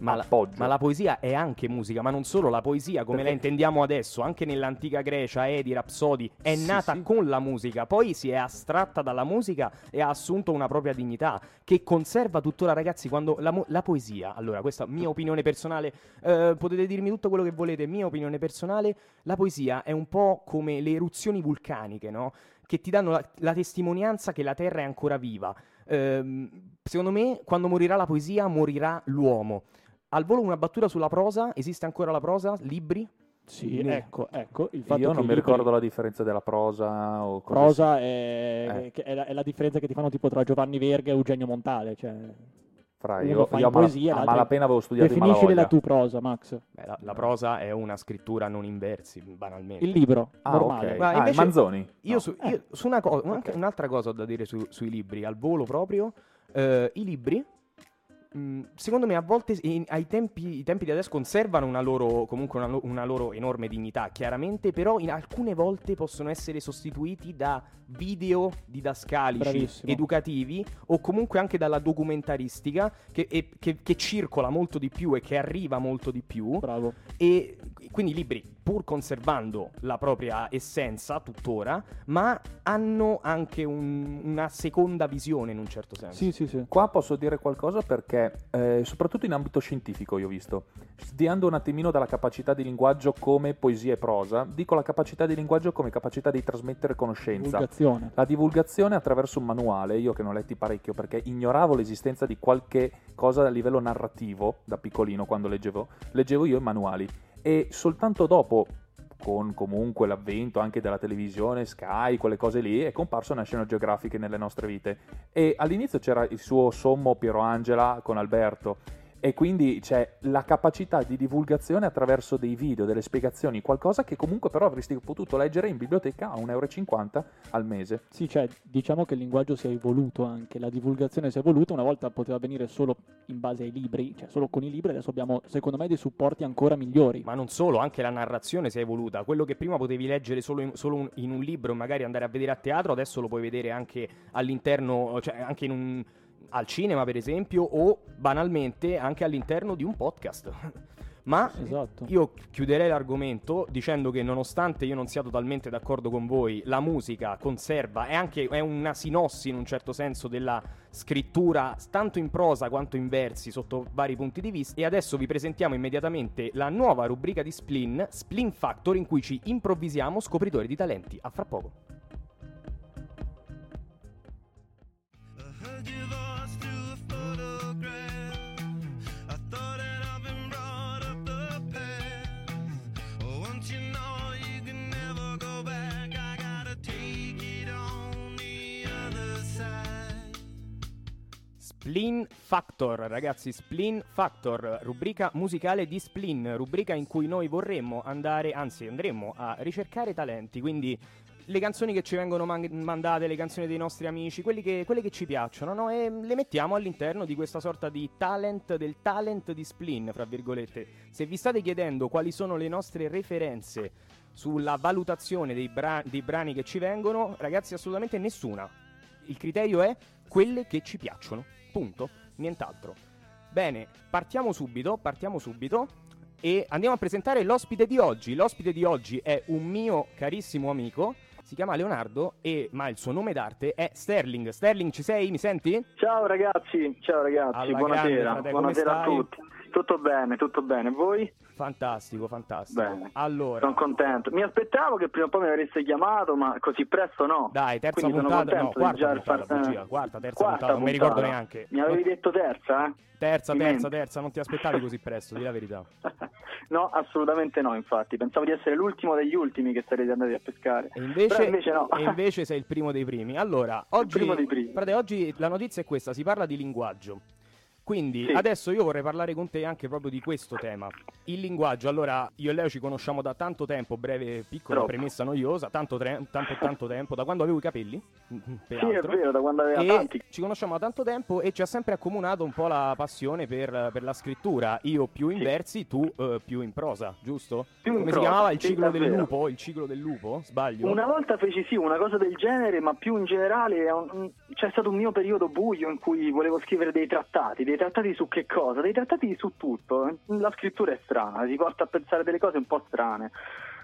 Ma la, ma la poesia è anche musica, ma non solo la poesia come Perché- la intendiamo adesso, anche nell'antica Grecia, Edi, Rapsodi, è Sì, nata sì. con la musica, poi si è astratta dalla musica e ha assunto una propria dignità che conserva tuttora, ragazzi, quando la, mo- la poesia, allora questa mia opinione personale, eh, potete dirmi tutto quello che volete, mia opinione personale, la poesia è un po' come le eruzioni vulcaniche, no? Che ti danno la, la testimonianza che la Terra è ancora viva. Ehm, secondo me, quando morirà la poesia, morirà l'uomo. Al volo una battuta sulla prosa, esiste ancora la prosa? Libri? Sì, Ne- ecco, ecco. Il fatto Io che non mi libri- ricordo la differenza della prosa o cose Prosa è, Eh. è, la, è la differenza che ti fanno tipo tra Giovanni Verga e Eugenio Montale. Cioè, Fra io, fa io in poesia, a malapena avevo studiato in definiscile la tua prosa, Max. Beh, la, la prosa è una scrittura non in versi, banalmente. Il libro, Ah, normale. ok. Ma Ah, Manzoni? Io, No. su, io su una cosa, ok. anche un'altra cosa ho da dire su- sui libri, al volo proprio. eh, I libri, mh, secondo me, a volte in- ai tempi, i tempi di adesso conservano una loro, comunque una, una loro enorme dignità, chiaramente, però in alcune volte possono essere sostituiti da video didascalici, Bravissimo. educativi o comunque anche dalla documentaristica che, e- che- che circola molto di più e che arriva molto di più. Bravo. E quindi i libri, pur conservando la propria essenza tuttora, ma hanno anche un- una seconda visione in un certo senso. Sì, sì, sì. Qua posso dire qualcosa perché, eh, soprattutto in ambito scientifico, io ho visto, studiando un attimino dalla capacità di linguaggio come poesia e prosa, dico la capacità di linguaggio come capacità di trasmettere conoscenza. Divulgazione. La divulgazione attraverso un manuale, io che ne ho letti parecchio perché ignoravo l'esistenza di qualche cosa a livello narrativo da piccolino quando leggevo, leggevo io i manuali e soltanto dopo, con comunque l'avvento anche della televisione, Sky, quelle cose lì, è comparso National Geographic nelle nostre vite. E all'inizio c'era il suo sommo Piero Angela con Alberto e quindi c'è la capacità di divulgazione attraverso dei video, delle spiegazioni, qualcosa che comunque però avresti potuto leggere in biblioteca a 1,50€ al mese. Sì, cioè, diciamo che il linguaggio si è evoluto anche, la divulgazione si è evoluta, una volta poteva avvenire solo in base ai libri, cioè solo con i libri, adesso abbiamo secondo me dei supporti ancora migliori. Ma non solo, anche la narrazione si è evoluta. Quello che prima potevi leggere solo in, solo un- in un libro e magari andare a vedere a teatro, adesso lo puoi vedere anche all'interno, cioè anche in un, al cinema per esempio, o banalmente anche all'interno di un podcast. Ma Esatto. io chiuderei l'argomento dicendo che nonostante io non sia totalmente d'accordo con voi, la musica conserva, è anche è una sinossi in un certo senso della scrittura tanto in prosa quanto in versi sotto vari punti di vista e adesso vi presentiamo immediatamente la nuova rubrica di Splin, Splin Factor in cui ci improvvisiamo scopritori di talenti. A fra poco. Splin Factor, ragazzi, Splin Factor, rubrica musicale di Splin, rubrica in cui noi vorremmo andare, anzi andremo a ricercare talenti, quindi le canzoni che ci vengono man- mandate, le canzoni dei nostri amici, che, quelle che ci piacciono, no? E le mettiamo all'interno di questa sorta di talent, del talent di Splin, fra virgolette. Se vi state chiedendo quali sono le nostre referenze sulla valutazione dei, bra- dei brani che ci vengono, ragazzi, assolutamente nessuna. Il criterio è quelle che ci piacciono. Punto. Nient'altro. Bene, partiamo subito, partiamo subito e andiamo a presentare l'ospite di oggi. L'ospite di oggi è un mio carissimo amico, si chiama Leonardo, e, ma il suo nome d'arte è Sterling. Sterling, ci sei? Mi senti? Ciao ragazzi, ciao ragazzi, Alla grande, buonasera, frate, come buonasera a tutti. Tutto bene, tutto bene, voi? Fantastico, fantastico. Bene. Allora, Sono contento. Mi aspettavo che prima o poi mi avreste chiamato, ma così presto no. dai, terza Quindi puntata, no, quarta puntata, far- bugia, quarta, terza quarta puntata, non mi ricordo neanche. Mi avevi detto terza, eh? Terza, Ti terza, menti. terza, non ti aspettavi così presto, di la verità. no, assolutamente no, infatti. Pensavo di essere l'ultimo degli ultimi che sarete andati a pescare. E invece, invece no. e invece sei il primo dei primi. Allora, oggi, primo dei primi. frate, oggi la notizia è questa, si parla di linguaggio. Quindi Sì. adesso io vorrei parlare con te anche proprio di questo tema. Il linguaggio, allora io e Leo ci conosciamo da tanto tempo, breve piccola Troppo. premessa noiosa, tanto, tre- tanto tanto tempo, da quando avevo i capelli, mm, Sì, è peraltro. vero, da quando aveva E tanti. ci conosciamo da tanto tempo e ci ha sempre accomunato un po' la passione per, per la scrittura. Io più in Sì. versi, tu eh, più in prosa, giusto? Più Come si prosa, chiamava il ciclo del davvero. lupo? Il ciclo del lupo? Sbaglio? Una volta feci sì una cosa del genere, ma più in generale un- c'è stato un mio periodo buio in cui volevo scrivere dei trattati, dei trattati su che cosa? Dei trattati su tutto. La scrittura è strana, ti porta a pensare delle cose un po' strane,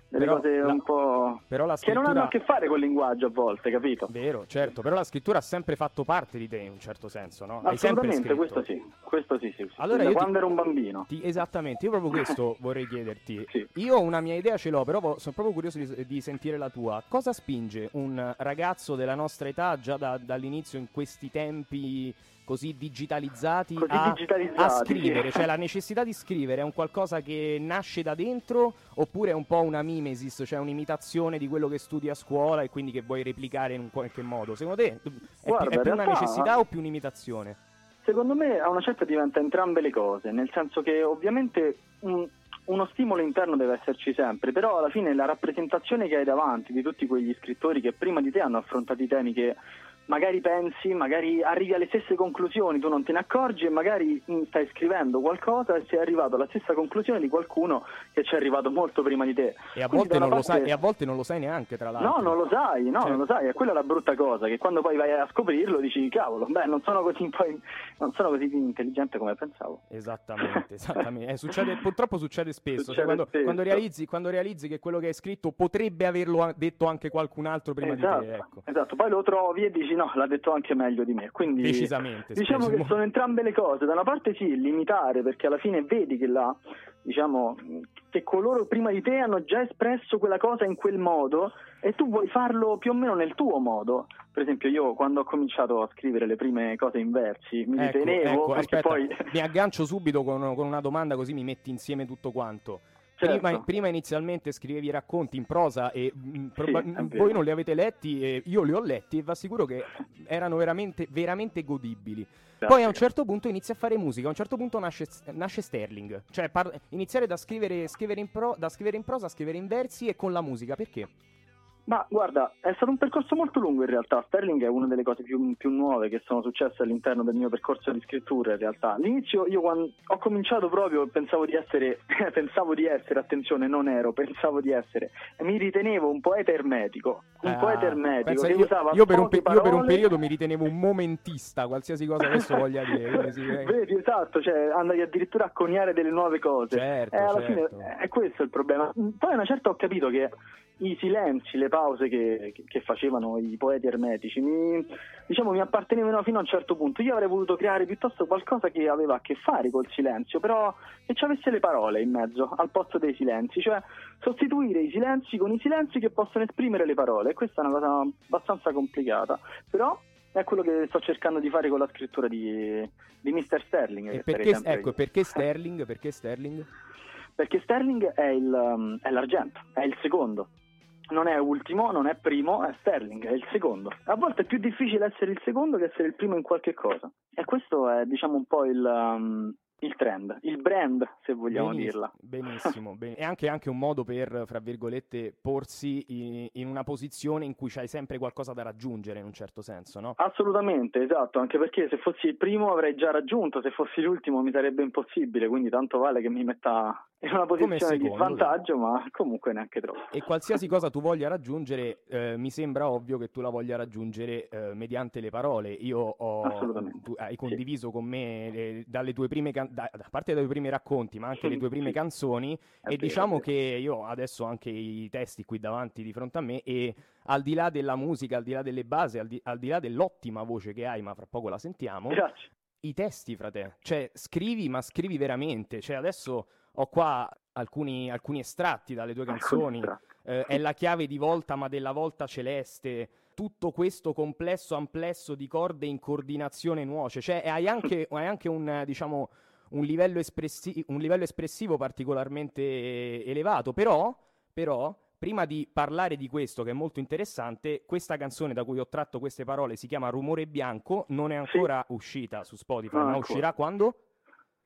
delle Però cose la- un po' Però la che non hanno a scrittura... che fare col linguaggio a volte, capito? Vero, certo, però la scrittura ha sempre fatto parte di te in un certo senso, no? Assolutamente, questo sì, questo sì, sì. sì. Allora da io ti- quando ero un bambino. Ti- esattamente, io proprio questo vorrei chiederti. Sì. Io una mia idea ce l'ho, però sono proprio curioso di, di sentire la tua. Cosa spinge un ragazzo della nostra età, già da- dall'inizio in questi tempi così digitalizzati, Così a, digitalizzati, a scrivere? sì. Cioè la necessità di scrivere è un qualcosa che nasce da dentro oppure è un po' una mimesis, cioè un'imitazione di quello che studi a scuola e quindi che vuoi replicare in un qualche modo? Secondo te è, più- Guarda, è più una necessità o più un'imitazione? Secondo me a una certa diventa entrambe le cose, nel senso che ovviamente un- uno stimolo interno deve esserci sempre, però alla fine la rappresentazione che hai davanti di tutti quegli scrittori che prima di te hanno affrontato i temi che magari pensi, magari arrivi alle stesse conclusioni, tu non te ne accorgi e magari mm, stai scrivendo qualcosa e sei arrivato alla stessa conclusione di qualcuno che ci è arrivato molto prima di te. E a, Quindi volte non una lo sai, parte- e a volte non lo sai neanche, tra l'altro. No, non lo sai, no, Cioè- non lo sai, e quella è la brutta cosa, che quando poi vai a scoprirlo dici, cavolo, beh, non sono così, poi, non sono così intelligente come pensavo. Esattamente, esattamente. Eh, succede- purtroppo succede spesso. cioè, Succede quando, spesso. quando realizzi, quando realizzi che quello che hai scritto potrebbe averlo detto anche qualcun altro prima esatto, di te. Ecco. esatto, poi lo trovi e dici, no, l'ha detto anche meglio di me, quindi Decisamente. diciamo spesso. che sono entrambe le cose, da una parte sì, limitare, perché alla fine vedi che la, diciamo, che coloro prima di te hanno già espresso quella cosa in quel modo e tu vuoi farlo più o meno nel tuo modo. Per esempio io quando ho cominciato a scrivere le prime cose in versi mi Ecco, ritenevo ecco, aspetta, poi mi aggancio subito con, con una domanda così mi metti insieme tutto quanto. Certo. Prima, prima inizialmente scrivevi i racconti in prosa e mh, proba- è mh, vero. voi non li avete letti e io li ho letti e vi assicuro che erano veramente, veramente godibili. Poi a un certo punto inizi a fare musica, a un certo punto nasce, nasce Sterling, cioè par- iniziare da scrivere, scrivere in pro- da scrivere in prosa a scrivere in versi e con la musica, perché? Ma guarda, è stato un percorso molto lungo in realtà. Sterling è una delle cose più, più nuove che sono successe all'interno del mio percorso di scrittura in realtà. All'inizio io quando ho cominciato proprio pensavo di essere, pensavo di essere, attenzione, non ero, pensavo di essere, mi ritenevo un poeta ermetico, un Ah, poeta ermetico io, usava io per pe- io per un periodo mi ritenevo un momentista, qualsiasi cosa adesso voglia dire. sì, eh. Vedi, esatto, cioè andavi addirittura a coniare delle nuove cose. Certo, Eh, alla certo. fine è questo il problema. Poi a una certa ho capito che i silenzi, le pause che, che- facevano i poeti ermetici mi, diciamo, mi appartenevano fino a un certo punto. Io avrei voluto creare piuttosto qualcosa che aveva a che fare col silenzio, però che ci avesse le parole in mezzo al posto dei silenzi, cioè sostituire i silenzi con i silenzi che possono esprimere le parole. Questa è una cosa abbastanza complicata, però è quello che sto cercando di fare con la scrittura di, di Mr. Sterling. E perché, ecco, perché Sterling? Perché Sterling? Perché Sterling è, il, è l'argento, è il secondo. Non è ultimo, non è primo, è Sterling, è il secondo. A volte è più difficile essere il secondo che essere il primo in qualche cosa. E questo è, diciamo, un po' il, um, il trend, il brand, se vogliamo Beniss- dirla. Benissimo, bene. è anche, anche un modo per, fra virgolette, porsi in, in una posizione in cui c'hai sempre qualcosa da raggiungere, in un certo senso, no? Assolutamente, esatto, anche perché se fossi il primo avrei già raggiunto, se fossi l'ultimo mi sarebbe impossibile, quindi tanto vale che mi metta in una posizione di secondo, svantaggio, ma comunque neanche troppo. E qualsiasi cosa tu voglia raggiungere, eh, mi sembra ovvio che tu la voglia raggiungere eh, mediante le parole. Io ho, tu hai sì. condiviso con me le- dalle tue prime can- da, da parte dai tuoi primi racconti, ma anche le tue prime Sì. canzoni. È e vero, diciamo è che io adesso ho anche i testi qui davanti di fronte a me e al di là della musica, al di là delle basi, al di, al di là dell'ottima voce che hai, ma fra poco la sentiamo, Grazie. i testi, frate. Cioè, scrivi, ma scrivi veramente. Cioè, adesso ho qua alcuni, alcuni estratti dalle tue canzoni. Eh, è la chiave di volta, ma della volta celeste. Tutto questo complesso amplesso di corde in coordinazione nuoce. Cioè, hai anche, hai anche un, diciamo, un livello, espressi- un livello espressivo particolarmente elevato. Però, però, prima di parlare di questo, che è molto interessante, questa canzone da cui ho tratto queste parole si chiama Rumore Bianco, non è ancora uscita su Spotify, No, ma ancora. uscirà quando?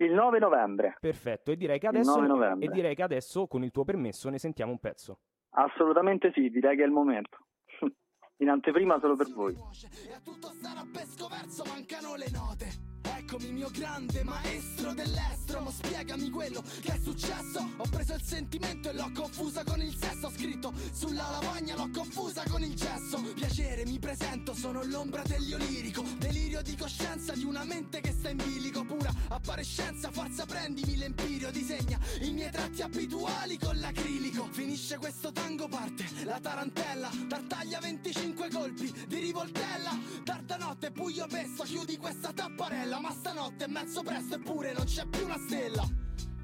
Il 9 novembre, Perfetto, e direi, adesso, 9 novembre. e direi che adesso, con il tuo permesso, ne sentiamo un pezzo. assolutamente sì, direi che è il momento. In anteprima solo per voi. E a tutto starabesco verso mancano le note Eccomi mio grande maestro dell'estro Ma spiegami quello che è successo. Ho preso il sentimento e l'ho confusa con il sesso. Ho scritto sulla lavagna l'ho confusa con il gesso. Piacere mi presento sono l'ombra degli olirico Delirio di coscienza di una mente che sta in bilico. Pura apparescenza forza prendimi l'empirio Disegna i miei tratti abituali con l'acrilico. Finisce questo tango parte la tarantella. Tartaglia 25 colpi di rivoltella. Tarda notte buio pesto chiudi questa tapparella. Ma stanotte è mezzo presto eppure non c'è più una stella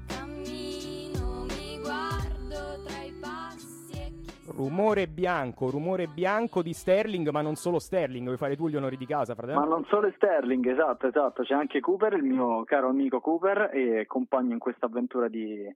Cammino, mi guardo tra i passi e chissà Rumore bianco, rumore bianco di Sterling, ma non solo Sterling, vuoi fare tu gli onori di casa, fratello? Ma non solo Sterling, esatto, esatto, c'è anche Cooper, il mio caro amico Cooper e compagno in questa avventura di,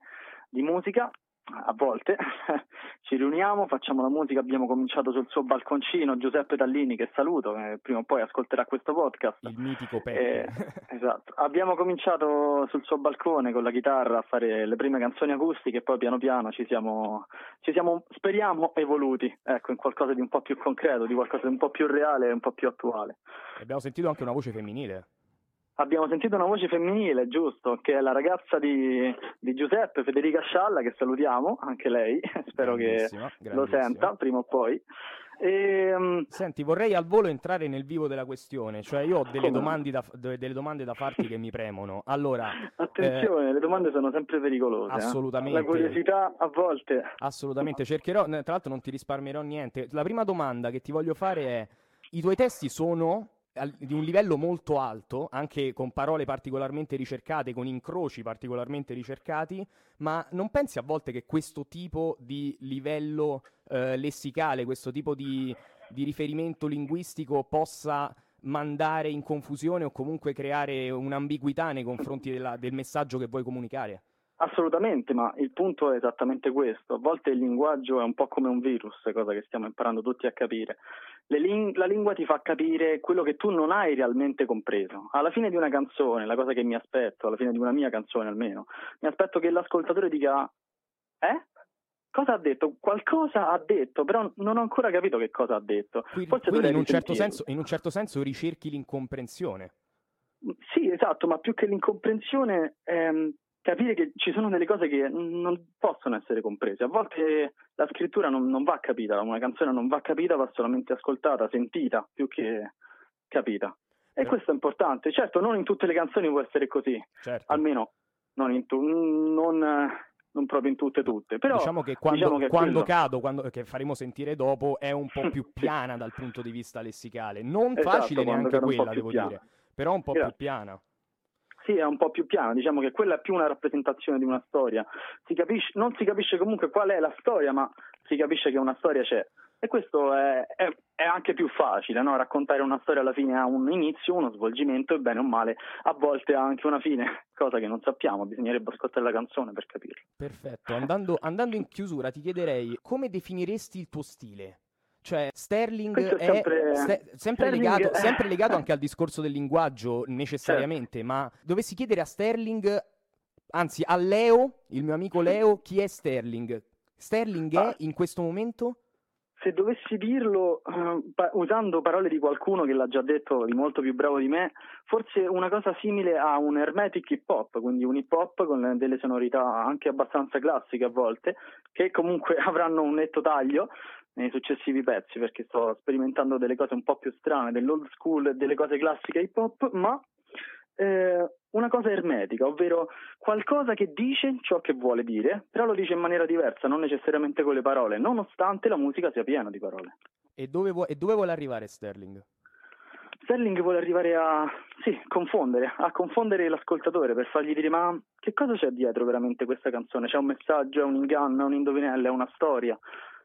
di musica. A volte ci riuniamo, facciamo la musica, abbiamo cominciato sul suo balconcino, Giuseppe Tallini che saluto, che prima o poi ascolterà questo podcast. Il mitico Eh, Peppe. esatto. Abbiamo cominciato sul suo balcone con la chitarra a fare le prime canzoni acustiche e poi piano piano ci siamo, ci siamo speriamo, evoluti, ecco, in qualcosa di un po' più concreto, di qualcosa di un po' più reale e un po' più attuale. Abbiamo sentito anche una voce femminile. Abbiamo sentito una voce femminile, giusto, che è la ragazza di, di Giuseppe, Federica Scialla, che salutiamo, anche lei, spero che Grandissima, lo senta prima o poi. E, mm, Senti, vorrei al volo entrare nel vivo della questione, cioè io ho delle, domande da, de- delle domande da farti che mi premono. Allora, attenzione, le domande sono sempre pericolose. eh. assolutamente. La curiosità a volte... assolutamente cercherò, tra l'altro non ti risparmierò niente. La prima domanda che ti voglio fare è, i tuoi testi sono di un livello molto alto, anche con parole particolarmente ricercate, con incroci particolarmente ricercati, ma non pensi a volte che questo tipo di livello eh, lessicale, questo tipo di, di riferimento linguistico possa mandare in confusione o comunque creare un'ambiguità nei confronti della- del messaggio che vuoi comunicare? Assolutamente, ma il punto è esattamente questo. A volte il linguaggio è un po' come un virus, cosa che stiamo imparando tutti a capire. Ling- la lingua ti fa capire quello che tu non hai realmente compreso. Alla fine di una canzone, la cosa che mi aspetto, alla fine di una mia canzone almeno, mi aspetto che l'ascoltatore dica: Eh? Cosa ha detto? Qualcosa ha detto, però non ho ancora capito che cosa ha detto. Quindi, Forse quindi in, un certo senso, in un certo senso ricerchi l'incomprensione. Sì, esatto, ma più che l'incomprensione, ehm, capire che ci sono delle cose che non possono essere comprese. A volte la scrittura non, non va capita, una canzone non va capita, va solamente ascoltata, sentita, più che capita. E Eh. questo è importante. Certo, non in tutte le canzoni può essere così, Certo. almeno non, in tu- non, non proprio in tutte tutte. Però diciamo che quando, diciamo che quando cado, quando, che faremo sentire dopo, è un po' più piana dal punto di vista lessicale. Non Esatto, facile neanche quella, devo piana. dire, però un po' Grazie. più piana. Sì, è un po' più piano, diciamo che quella è più una rappresentazione di una storia. Si capisce, non si capisce comunque qual è la storia, ma si capisce che una storia c'è. E questo è, è- è anche più facile, no? raccontare una storia alla fine ha un inizio, uno svolgimento e bene o male a volte ha anche una fine, cosa che non sappiamo, bisognerebbe ascoltare la canzone per capirlo. Perfetto. Andando, andando in chiusura, ti chiederei come definiresti il tuo stile? Cioè, Sterling Questo è è sempre- ste- sempre, Sterling legato, è- sempre legato anche al discorso del linguaggio, necessariamente, ma dovessi chiedere a Sterling, anzi a Leo, il mio amico Leo, chi è Sterling? Sterling è Ah. in questo momento? Se dovessi dirlo pa- usando parole di qualcuno che l'ha già detto di molto più bravo di me, forse una cosa simile a un hermetic hip hop, quindi un hip hop con delle sonorità anche abbastanza classiche a volte, che comunque avranno un netto taglio nei successivi pezzi, perché sto sperimentando delle cose un po' più strane, dell'old school e delle cose classiche hip hop, ma eh, una cosa ermetica, ovvero qualcosa che dice ciò che vuole dire, però lo dice in maniera diversa, non necessariamente con le parole, nonostante la musica sia piena di parole. E dove, vuo- e dove vuole arrivare Sterling? Sterling vuole arrivare a sì, confondere, a confondere l'ascoltatore per fargli dire ma che cosa c'è dietro veramente questa canzone? C'è un messaggio, è un inganno, è un indovinello, è una storia?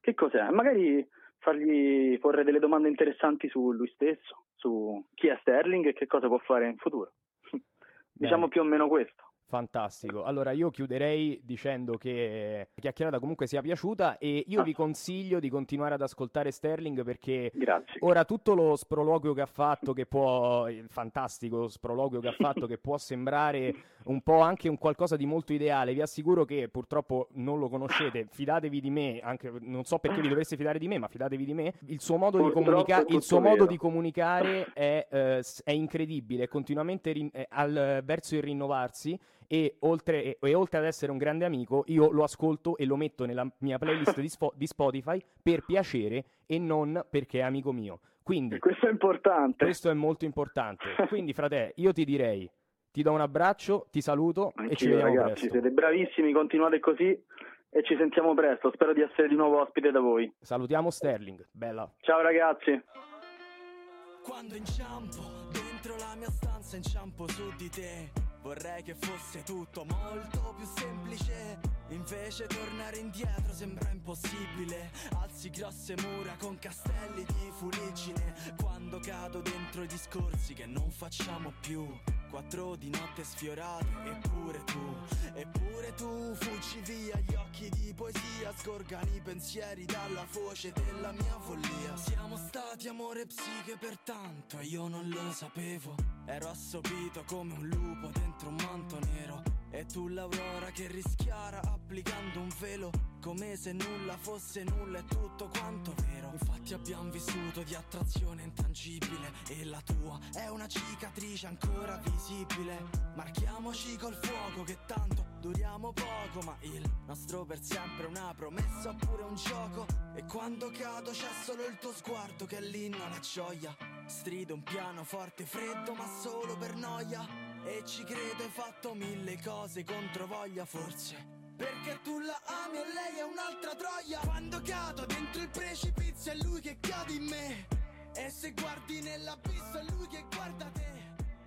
Che cos'è? Magari fargli porre delle domande interessanti su lui stesso, su chi è Sterling e che cosa può fare in futuro. diciamo Bene. più o meno questo. Fantastico. Allora io chiuderei dicendo che la chiacchierata comunque sia piaciuta e io vi consiglio di continuare ad ascoltare Sterling perché Grazie. ora tutto lo sproloquio che ha fatto, che può, il fantastico sproloquio che ha fatto, che può sembrare un po' anche un qualcosa di molto ideale, vi assicuro che purtroppo non lo conoscete, fidatevi di me, anche, non so perché vi dovreste fidare di me, ma fidatevi di me, il suo modo, di, comunica- il suo modo di comunicare è, eh, è incredibile, è continuamente rin- è al, verso il rinnovarsi e oltre, e- e oltre ad essere un grande amico, io lo ascolto e lo metto nella mia playlist di, Spo- di Spotify per piacere e non perché è amico mio. Quindi Questo è importante. questo è molto importante. Quindi, frate, io ti direi, ti do un abbraccio, ti saluto e ci Anch'io, vediamo ragazzi, presto. siete bravissimi, continuate così e ci sentiamo presto. Spero di essere di nuovo ospite da voi. Salutiamo Sterling, bella. Ciao ragazzi. Quando inciampo dentro la mia stanza inciampo su di te Vorrei che fosse tutto molto più semplice. Invece tornare indietro sembra impossibile. Alzi grosse mura con castelli di fuliggine Quando cado dentro i discorsi che non facciamo più Quattro di notte sfiorate eppure tu Eppure tu fuggi via gli occhi di poesia Scorgano i pensieri dalla foce della mia follia. Siamo stati amore psiche per tanto e io non lo sapevo. Ero assopito come un lupo dentro un manto nero. E tu l'aurora che rischiara applicando un velo Come se nulla fosse nulla e tutto quanto vero Infatti abbiamo vissuto di attrazione intangibile E la tua è una cicatrice ancora visibile Marchiamoci col fuoco che tanto duriamo poco Ma il nostro per sempre è una promessa oppure un gioco? E quando cado c'è solo il tuo sguardo che è l'inno alla gioia Strido un piano forte freddo ma solo per noia E ci credo hai fatto mille cose contro voglia forse perché tu la ami e lei è un'altra troia Quando cado dentro il precipizio è lui che cade in me E se guardi nell'abisso è lui che guarda te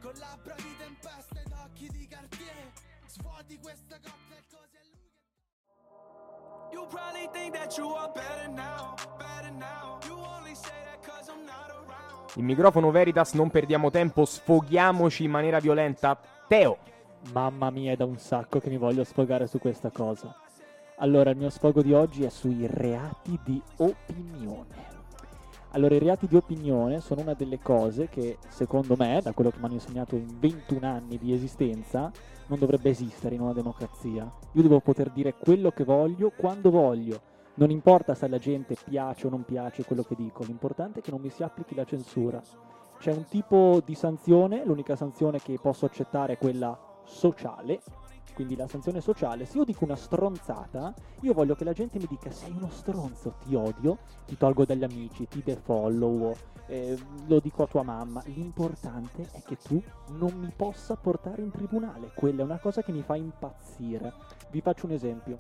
Con labbra di tempesta ed occhi di Cartier Svuoti questa cocktail così è lui che You probably think that you are better now, better now. You only say that cause I'm not around. Il microfono Veritas, non perdiamo tempo, sfoghiamoci in maniera violenta. Teo, Mamma mia, è da un sacco che mi voglio sfogare su questa cosa. Allora, il mio sfogo di oggi è sui reati di opinione. Allora, i reati di opinione sono una delle cose che, secondo me, da quello che mi hanno insegnato in 21 anni di esistenza, non dovrebbe esistere in una democrazia. Io devo poter dire quello che voglio, quando voglio. Non importa se alla gente piace o non piace quello che dico, l'importante è che non mi si applichi la censura. C'è un tipo di sanzione, l'unica sanzione che posso accettare è quella sociale, quindi la sanzione sociale. Se io dico una stronzata, io voglio che la gente mi dica sei uno stronzo, ti odio, ti tolgo dagli amici, ti defollow, eh, lo dico a tua mamma. L'importante è che tu non mi possa portare in tribunale, quella è una cosa che mi fa impazzire. Vi faccio un esempio.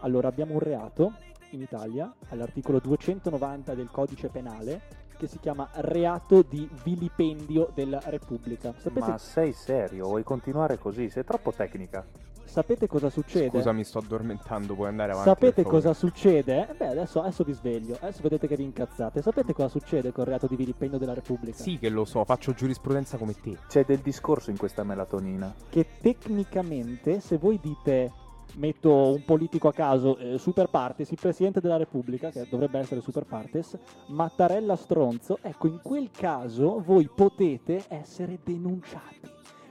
Allora, abbiamo un reato in Italia, all'articolo 290 del codice penale, che si chiama reato di vilipendio della Repubblica. Sapete, Ma sei serio? Vuoi continuare così? Sei troppo tecnica. sapete cosa succede? Scusa, mi sto addormentando, puoi andare avanti. Sapete cosa succede? Eh, Beh, adesso, adesso vi sveglio. Adesso vedete che vi incazzate. Sapete cosa succede col reato di vilipendio della Repubblica? Sì che lo so, faccio giurisprudenza come te. C'è del discorso in questa melatonina. Che tecnicamente, se voi dite, metto un politico a caso, eh, super partes, il presidente della Repubblica, che dovrebbe essere super partes, Mattarella stronzo, ecco, in quel caso voi potete essere denunciati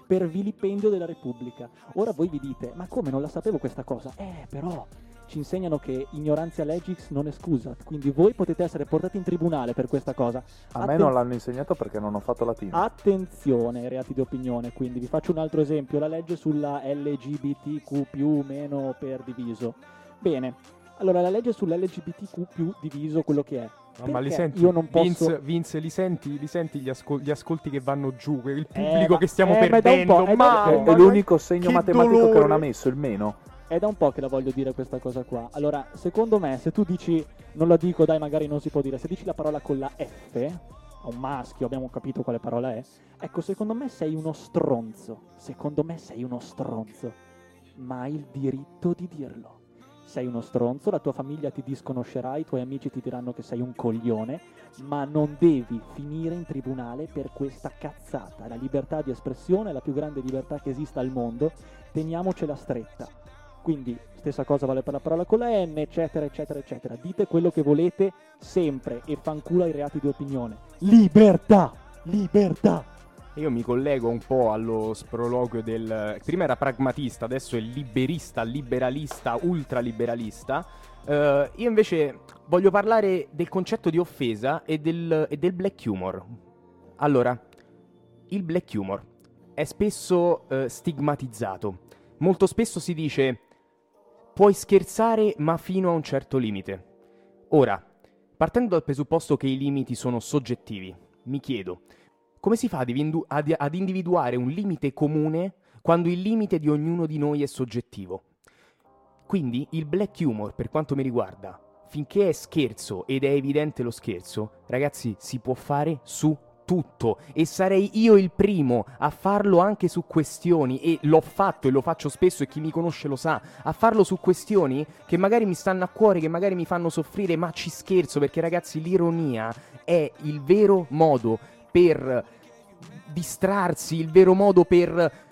per vilipendio della Repubblica. Ora voi vi dite, ma come non la sapevo questa cosa? Eh, però ci insegnano che ignoranza legis non è scusa, quindi voi potete essere portati in tribunale per questa cosa. A me Atten- non l'hanno insegnato perché non ho fatto latino. Attenzione ai reati di opinione, quindi vi faccio un altro esempio, la legge sulla LGBTQ meno per diviso. Bene, allora la legge sull'LGBTQ diviso quello che è. No, ma li senti, Io non posso... Vince, Vince, li senti, li senti gli, ascol- gli ascolti che vanno giù, il Eh, pubblico ma- che stiamo eh, ma perdendo, po', è ma. È ma- l'unico segno matematico che non dolore. ha messo, il meno. È da un po' che la voglio dire questa cosa qua. Allora, secondo me, se tu dici, non la dico, dai, magari non si può dire, se dici la parola con la F, a un maschio, abbiamo capito quale parola è, ecco, secondo me sei uno stronzo. Secondo me sei uno stronzo. Ma hai il diritto di dirlo. Sei uno stronzo, la tua famiglia ti disconoscerà, i tuoi amici ti diranno che sei un coglione, ma non devi finire in tribunale per questa cazzata. La libertà di espressione è la più grande libertà che esista al mondo, teniamocela stretta. Quindi, stessa cosa vale per la parola con la N, eccetera, eccetera, eccetera. Dite quello che volete sempre e fanculo ai reati di opinione. Libertà! Libertà! Io mi collego un po' allo sproloquio del... Prima era pragmatista, adesso è liberista, liberalista, ultraliberalista. Eh, io invece voglio parlare del concetto di offesa e del, e del black humor. Allora, il black humor è spesso eh, stigmatizzato. Molto spesso si dice puoi scherzare ma fino a un certo limite. Ora, partendo dal presupposto che i limiti sono soggettivi, mi chiedo, come si fa ad, invindu- ad- ad individuare un limite comune quando il limite di ognuno di noi è soggettivo? Quindi il black humor, per quanto mi riguarda, finché è scherzo ed è evidente lo scherzo, ragazzi, si può fare su tutto e sarei io il primo a farlo anche su questioni e l'ho fatto e lo faccio spesso e chi mi conosce lo sa, a farlo su questioni che magari mi stanno a cuore, che magari mi fanno soffrire, ma ci scherzo perché ragazzi l'ironia è il vero modo per distrarsi, il vero modo per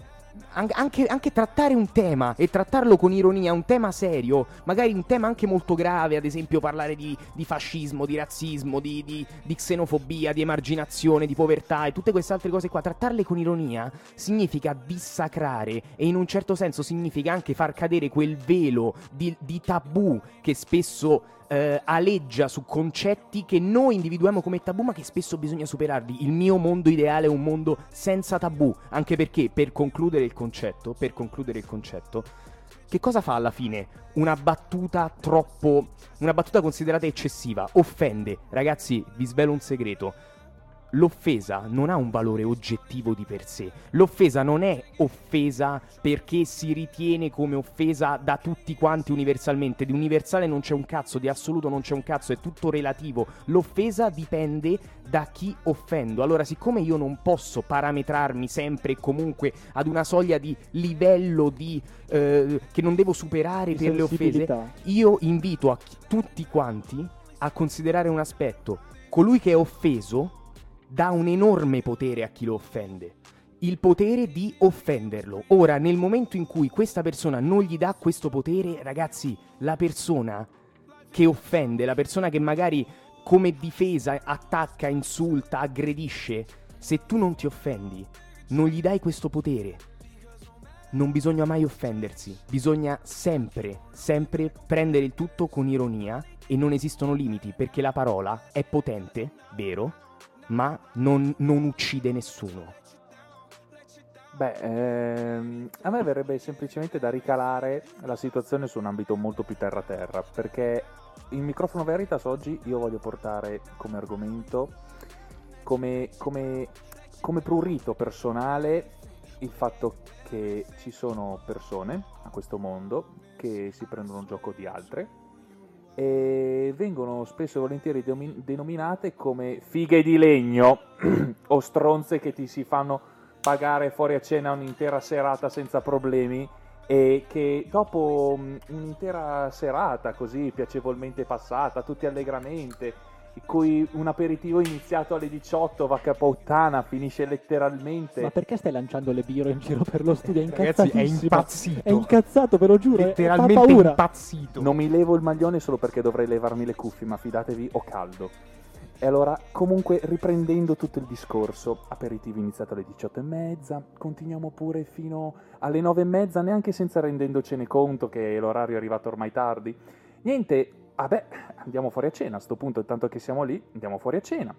anche, anche trattare un tema e trattarlo con ironia, un tema serio, magari un tema anche molto grave, ad esempio parlare di, di fascismo, di razzismo, di, di- di xenofobia, di emarginazione, di povertà e tutte queste altre cose qua, trattarle con ironia significa dissacrare e in un certo senso significa anche far cadere quel velo di, di tabù che spesso eh, aleggia su concetti che noi individuiamo come tabù, ma che spesso bisogna superarli. Il mio mondo ideale è un mondo senza tabù, anche perché per concludere il concetto, per concludere il concetto, che cosa fa alla fine una battuta troppo una battuta considerata eccessiva? Offende. Ragazzi, vi svelo un segreto. L'offesa non ha un valore oggettivo di per sé. L'offesa non è offesa perché si ritiene come offesa da tutti quanti universalmente. Di universale non c'è un cazzo, di assoluto non c'è un cazzo, è tutto relativo. L'offesa dipende da chi offendo. Allora, siccome io non posso parametrarmi sempre e comunque ad una soglia di livello di, eh, che non devo superare per le offese, io invito a chi- tutti quanti a considerare un aspetto. Colui che è offeso dà un enorme potere a chi lo offende. Il potere di offenderlo. Ora, nel momento in cui questa persona non gli dà questo potere, ragazzi, la persona che offende, la persona che magari come difesa attacca, insulta, aggredisce, se tu non ti offendi, non gli dai questo potere. non bisogna mai offendersi, bisogna sempre, sempre prendere il tutto con ironia e non esistono limiti perché la parola è potente, vero, ma non, non uccide nessuno. Beh, ehm, a me verrebbe semplicemente da ricalare la situazione su un ambito molto più terra-terra, perché il microfono Veritas oggi io voglio portare come argomento, come, come, come prurito personale, il fatto che ci sono persone a questo mondo che si prendono gioco di altre e vengono spesso e volentieri denominate come fighe di legno o stronze che ti si fanno pagare fuori a cena un'intera serata senza problemi e che dopo un'intera serata così piacevolmente passata, tutti allegramente, cui un aperitivo iniziato alle 18 va capottana, finisce letteralmente Ma perché stai lanciando le biro in giro per lo studio? È Ragazzi, è impazzito. È incazzato, ve lo giuro. è- Letteralmente impazzito. Non mi levo il maglione solo perché dovrei levarmi le cuffie, ma fidatevi, ho caldo. E allora, comunque, riprendendo tutto il discorso, aperitivo iniziato alle 18 e mezza, continuiamo pure fino alle 9 e mezza, neanche senza rendendocene conto che l'orario è arrivato ormai tardi. Niente, vabbè, andiamo fuori a cena, a sto punto, intanto che siamo lì, andiamo fuori a cena.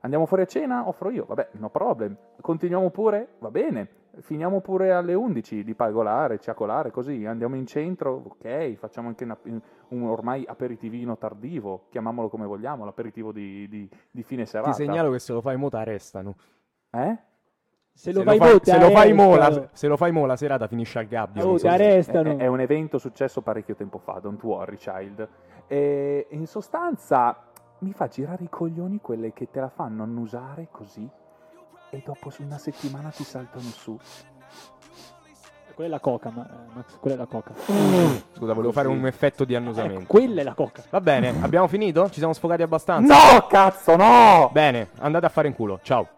Andiamo fuori a cena, offro io, vabbè, no problem. Continuiamo pure, va bene. Finiamo pure alle 11 di pagolare, ciacolare, così. Andiamo in centro, ok, facciamo anche una- un ormai aperitivino tardivo, chiamiamolo come vogliamo, l'aperitivo di, di- di fine serata. Ti segnalo che se lo fai mo t'arrestano. Eh? Se Se lo lo, vai fai, mo, ti se lo fai mo arrestano. la, se lo fai mo la serata finisce al gabbio. Oh, arrestano. È, è un evento successo parecchio tempo fa, don't worry child. E in sostanza mi fa girare i coglioni quelle che te la fanno annusare così e dopo su una settimana ti saltano su. Quella è la coca, ma, eh, Max, quella è la coca. Scusa, volevo fare un effetto di annusamento. Ecco, quella è la coca. Va bene, abbiamo finito? Ci siamo sfogati abbastanza? No, cazzo, no! Bene, andate a fare in culo. Ciao.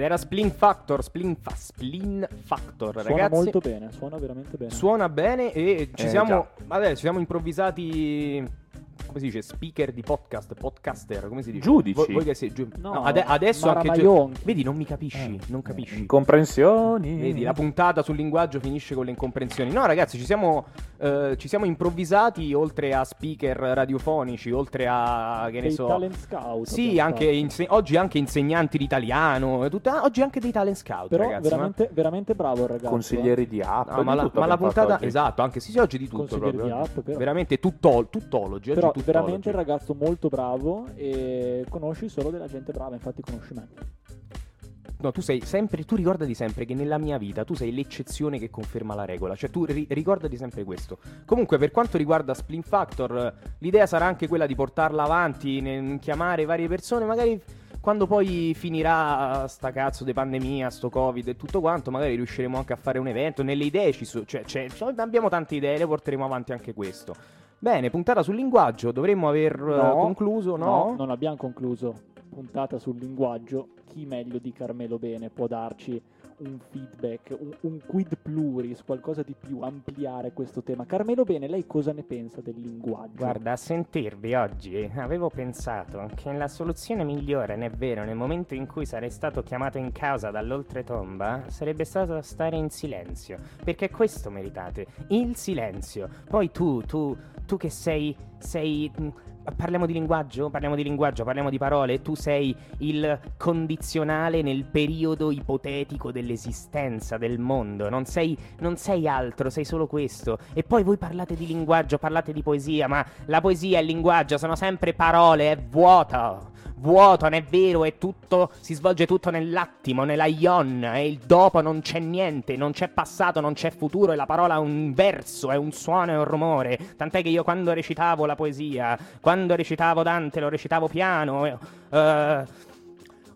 Ed era Splin Factor, Splin, fa- Splin Factor, Suona ragazzi. molto bene, suona veramente bene. Suona bene e ci Eh, siamo. già. Vabbè, ci siamo improvvisati. Come si dice? Speaker di podcast, podcaster, come si dice? Giudici. Voi, voi che sei giu- No, ade- adesso anche giu-. Vedi, non mi capisci, non capisci. Incomprensioni. Vedi, la puntata sul linguaggio finisce con le incomprensioni. No, ragazzi, ci siamo, eh, ci siamo improvvisati oltre a speaker radiofonici, oltre a che ne Dei so. talent scout. Sì, anche inse- oggi anche insegnanti di italiano. e tutta- oggi anche dei talent scout, Però ragazzi. ma- veramente, veramente bravo il ragazzo. eh. Consiglieri di app. No, ma, la, tutto ma la puntata, oggi. esatto, anche sì, sì, oggi di tutto Consiglieri proprio. di app, però. Veramente tuttol- tuttologi, oggi Però tuttologi. veramente il ragazzo molto bravo e conosci solo della gente brava, infatti conosci me. No, tu sei sempre, tu ricordati sempre che nella mia vita tu sei l'eccezione che conferma la regola. Cioè, tu ri- ricordati sempre questo. Comunque, per quanto riguarda Splin Factor, l'idea sarà anche quella di portarla avanti, ne- chiamare varie persone, magari. Quando poi finirà sta cazzo di pandemia, sto covid e tutto quanto, magari riusciremo anche a fare un evento. Nelle idee ci so- cioè, cioè, cioè, abbiamo tante idee, le porteremo avanti anche questo. Bene, puntata sul linguaggio, dovremmo aver eh, No, concluso, no? non abbiamo concluso. Puntata sul linguaggio. Chi meglio di Carmelo Bene può darci un feedback, un, un quid pluris, qualcosa di più, ampliare questo tema. Carmelo Bene, lei cosa ne pensa del linguaggio? Guarda, a sentirvi oggi avevo pensato che la soluzione migliore, non è vero, nel momento in cui sarei stato chiamato in causa dall'oltretomba, sarebbe stato stare in silenzio. Perché questo meritate, il silenzio. Poi tu, tu, tu che sei, sei... Parliamo di linguaggio? Parliamo di linguaggio, parliamo di parole. Tu sei il condizionale nel periodo ipotetico dell'esistenza del mondo. Non sei, non sei altro, sei solo questo. E poi voi parlate di linguaggio, parlate di poesia, ma la poesia e il linguaggio sono sempre parole, è vuoto. Vuoto, non è vero, è tutto, si svolge tutto nell'attimo, nella ion, e il dopo non c'è niente, non c'è passato, non c'è futuro, e la parola è un verso, è un suono, è un rumore. Tant'è che io quando recitavo la poesia, quando recitavo Dante, lo recitavo piano. eh,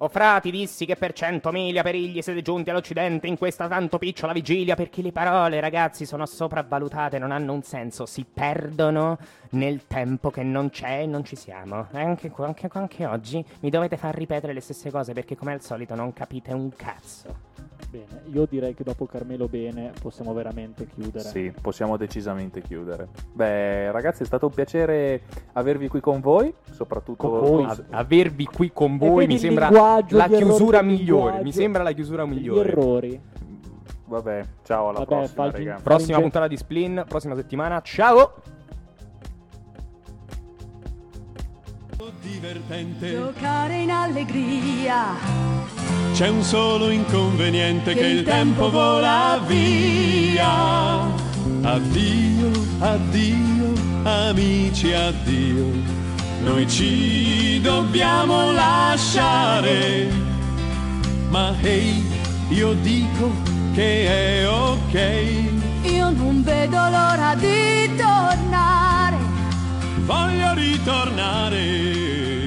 o frati, dissi che per centomila perigli siete giunti all'Occidente in questa tanto picciola vigilia, perché le parole, ragazzi, sono sopravvalutate, non hanno un senso, si perdono nel tempo che non c'è e non ci siamo. Anche, anche, anche oggi mi dovete far ripetere le stesse cose, perché come al solito non capite un cazzo. Bene, io direi che dopo Carmelo Bene possiamo veramente chiudere. Sì, possiamo decisamente chiudere. Beh, ragazzi, è stato un piacere avervi qui con voi, soprattutto Con voi. A- avervi qui con voi mi sembra la gli chiusura migliore. Mi sembra la chiusura Gli migliore. errori. Vabbè, ciao alla Vabbè, prossima, raga. Prossima puntata di Splin, prossima settimana. Ciao! Divertente. Giocare in allegria, C'è un solo inconveniente che il tempo vola via. Addio, addio, amici, addio. Noi ci dobbiamo lasciare. Ma hey, io dico che è ok. io non vedo l'ora di tornare voglio ritornare.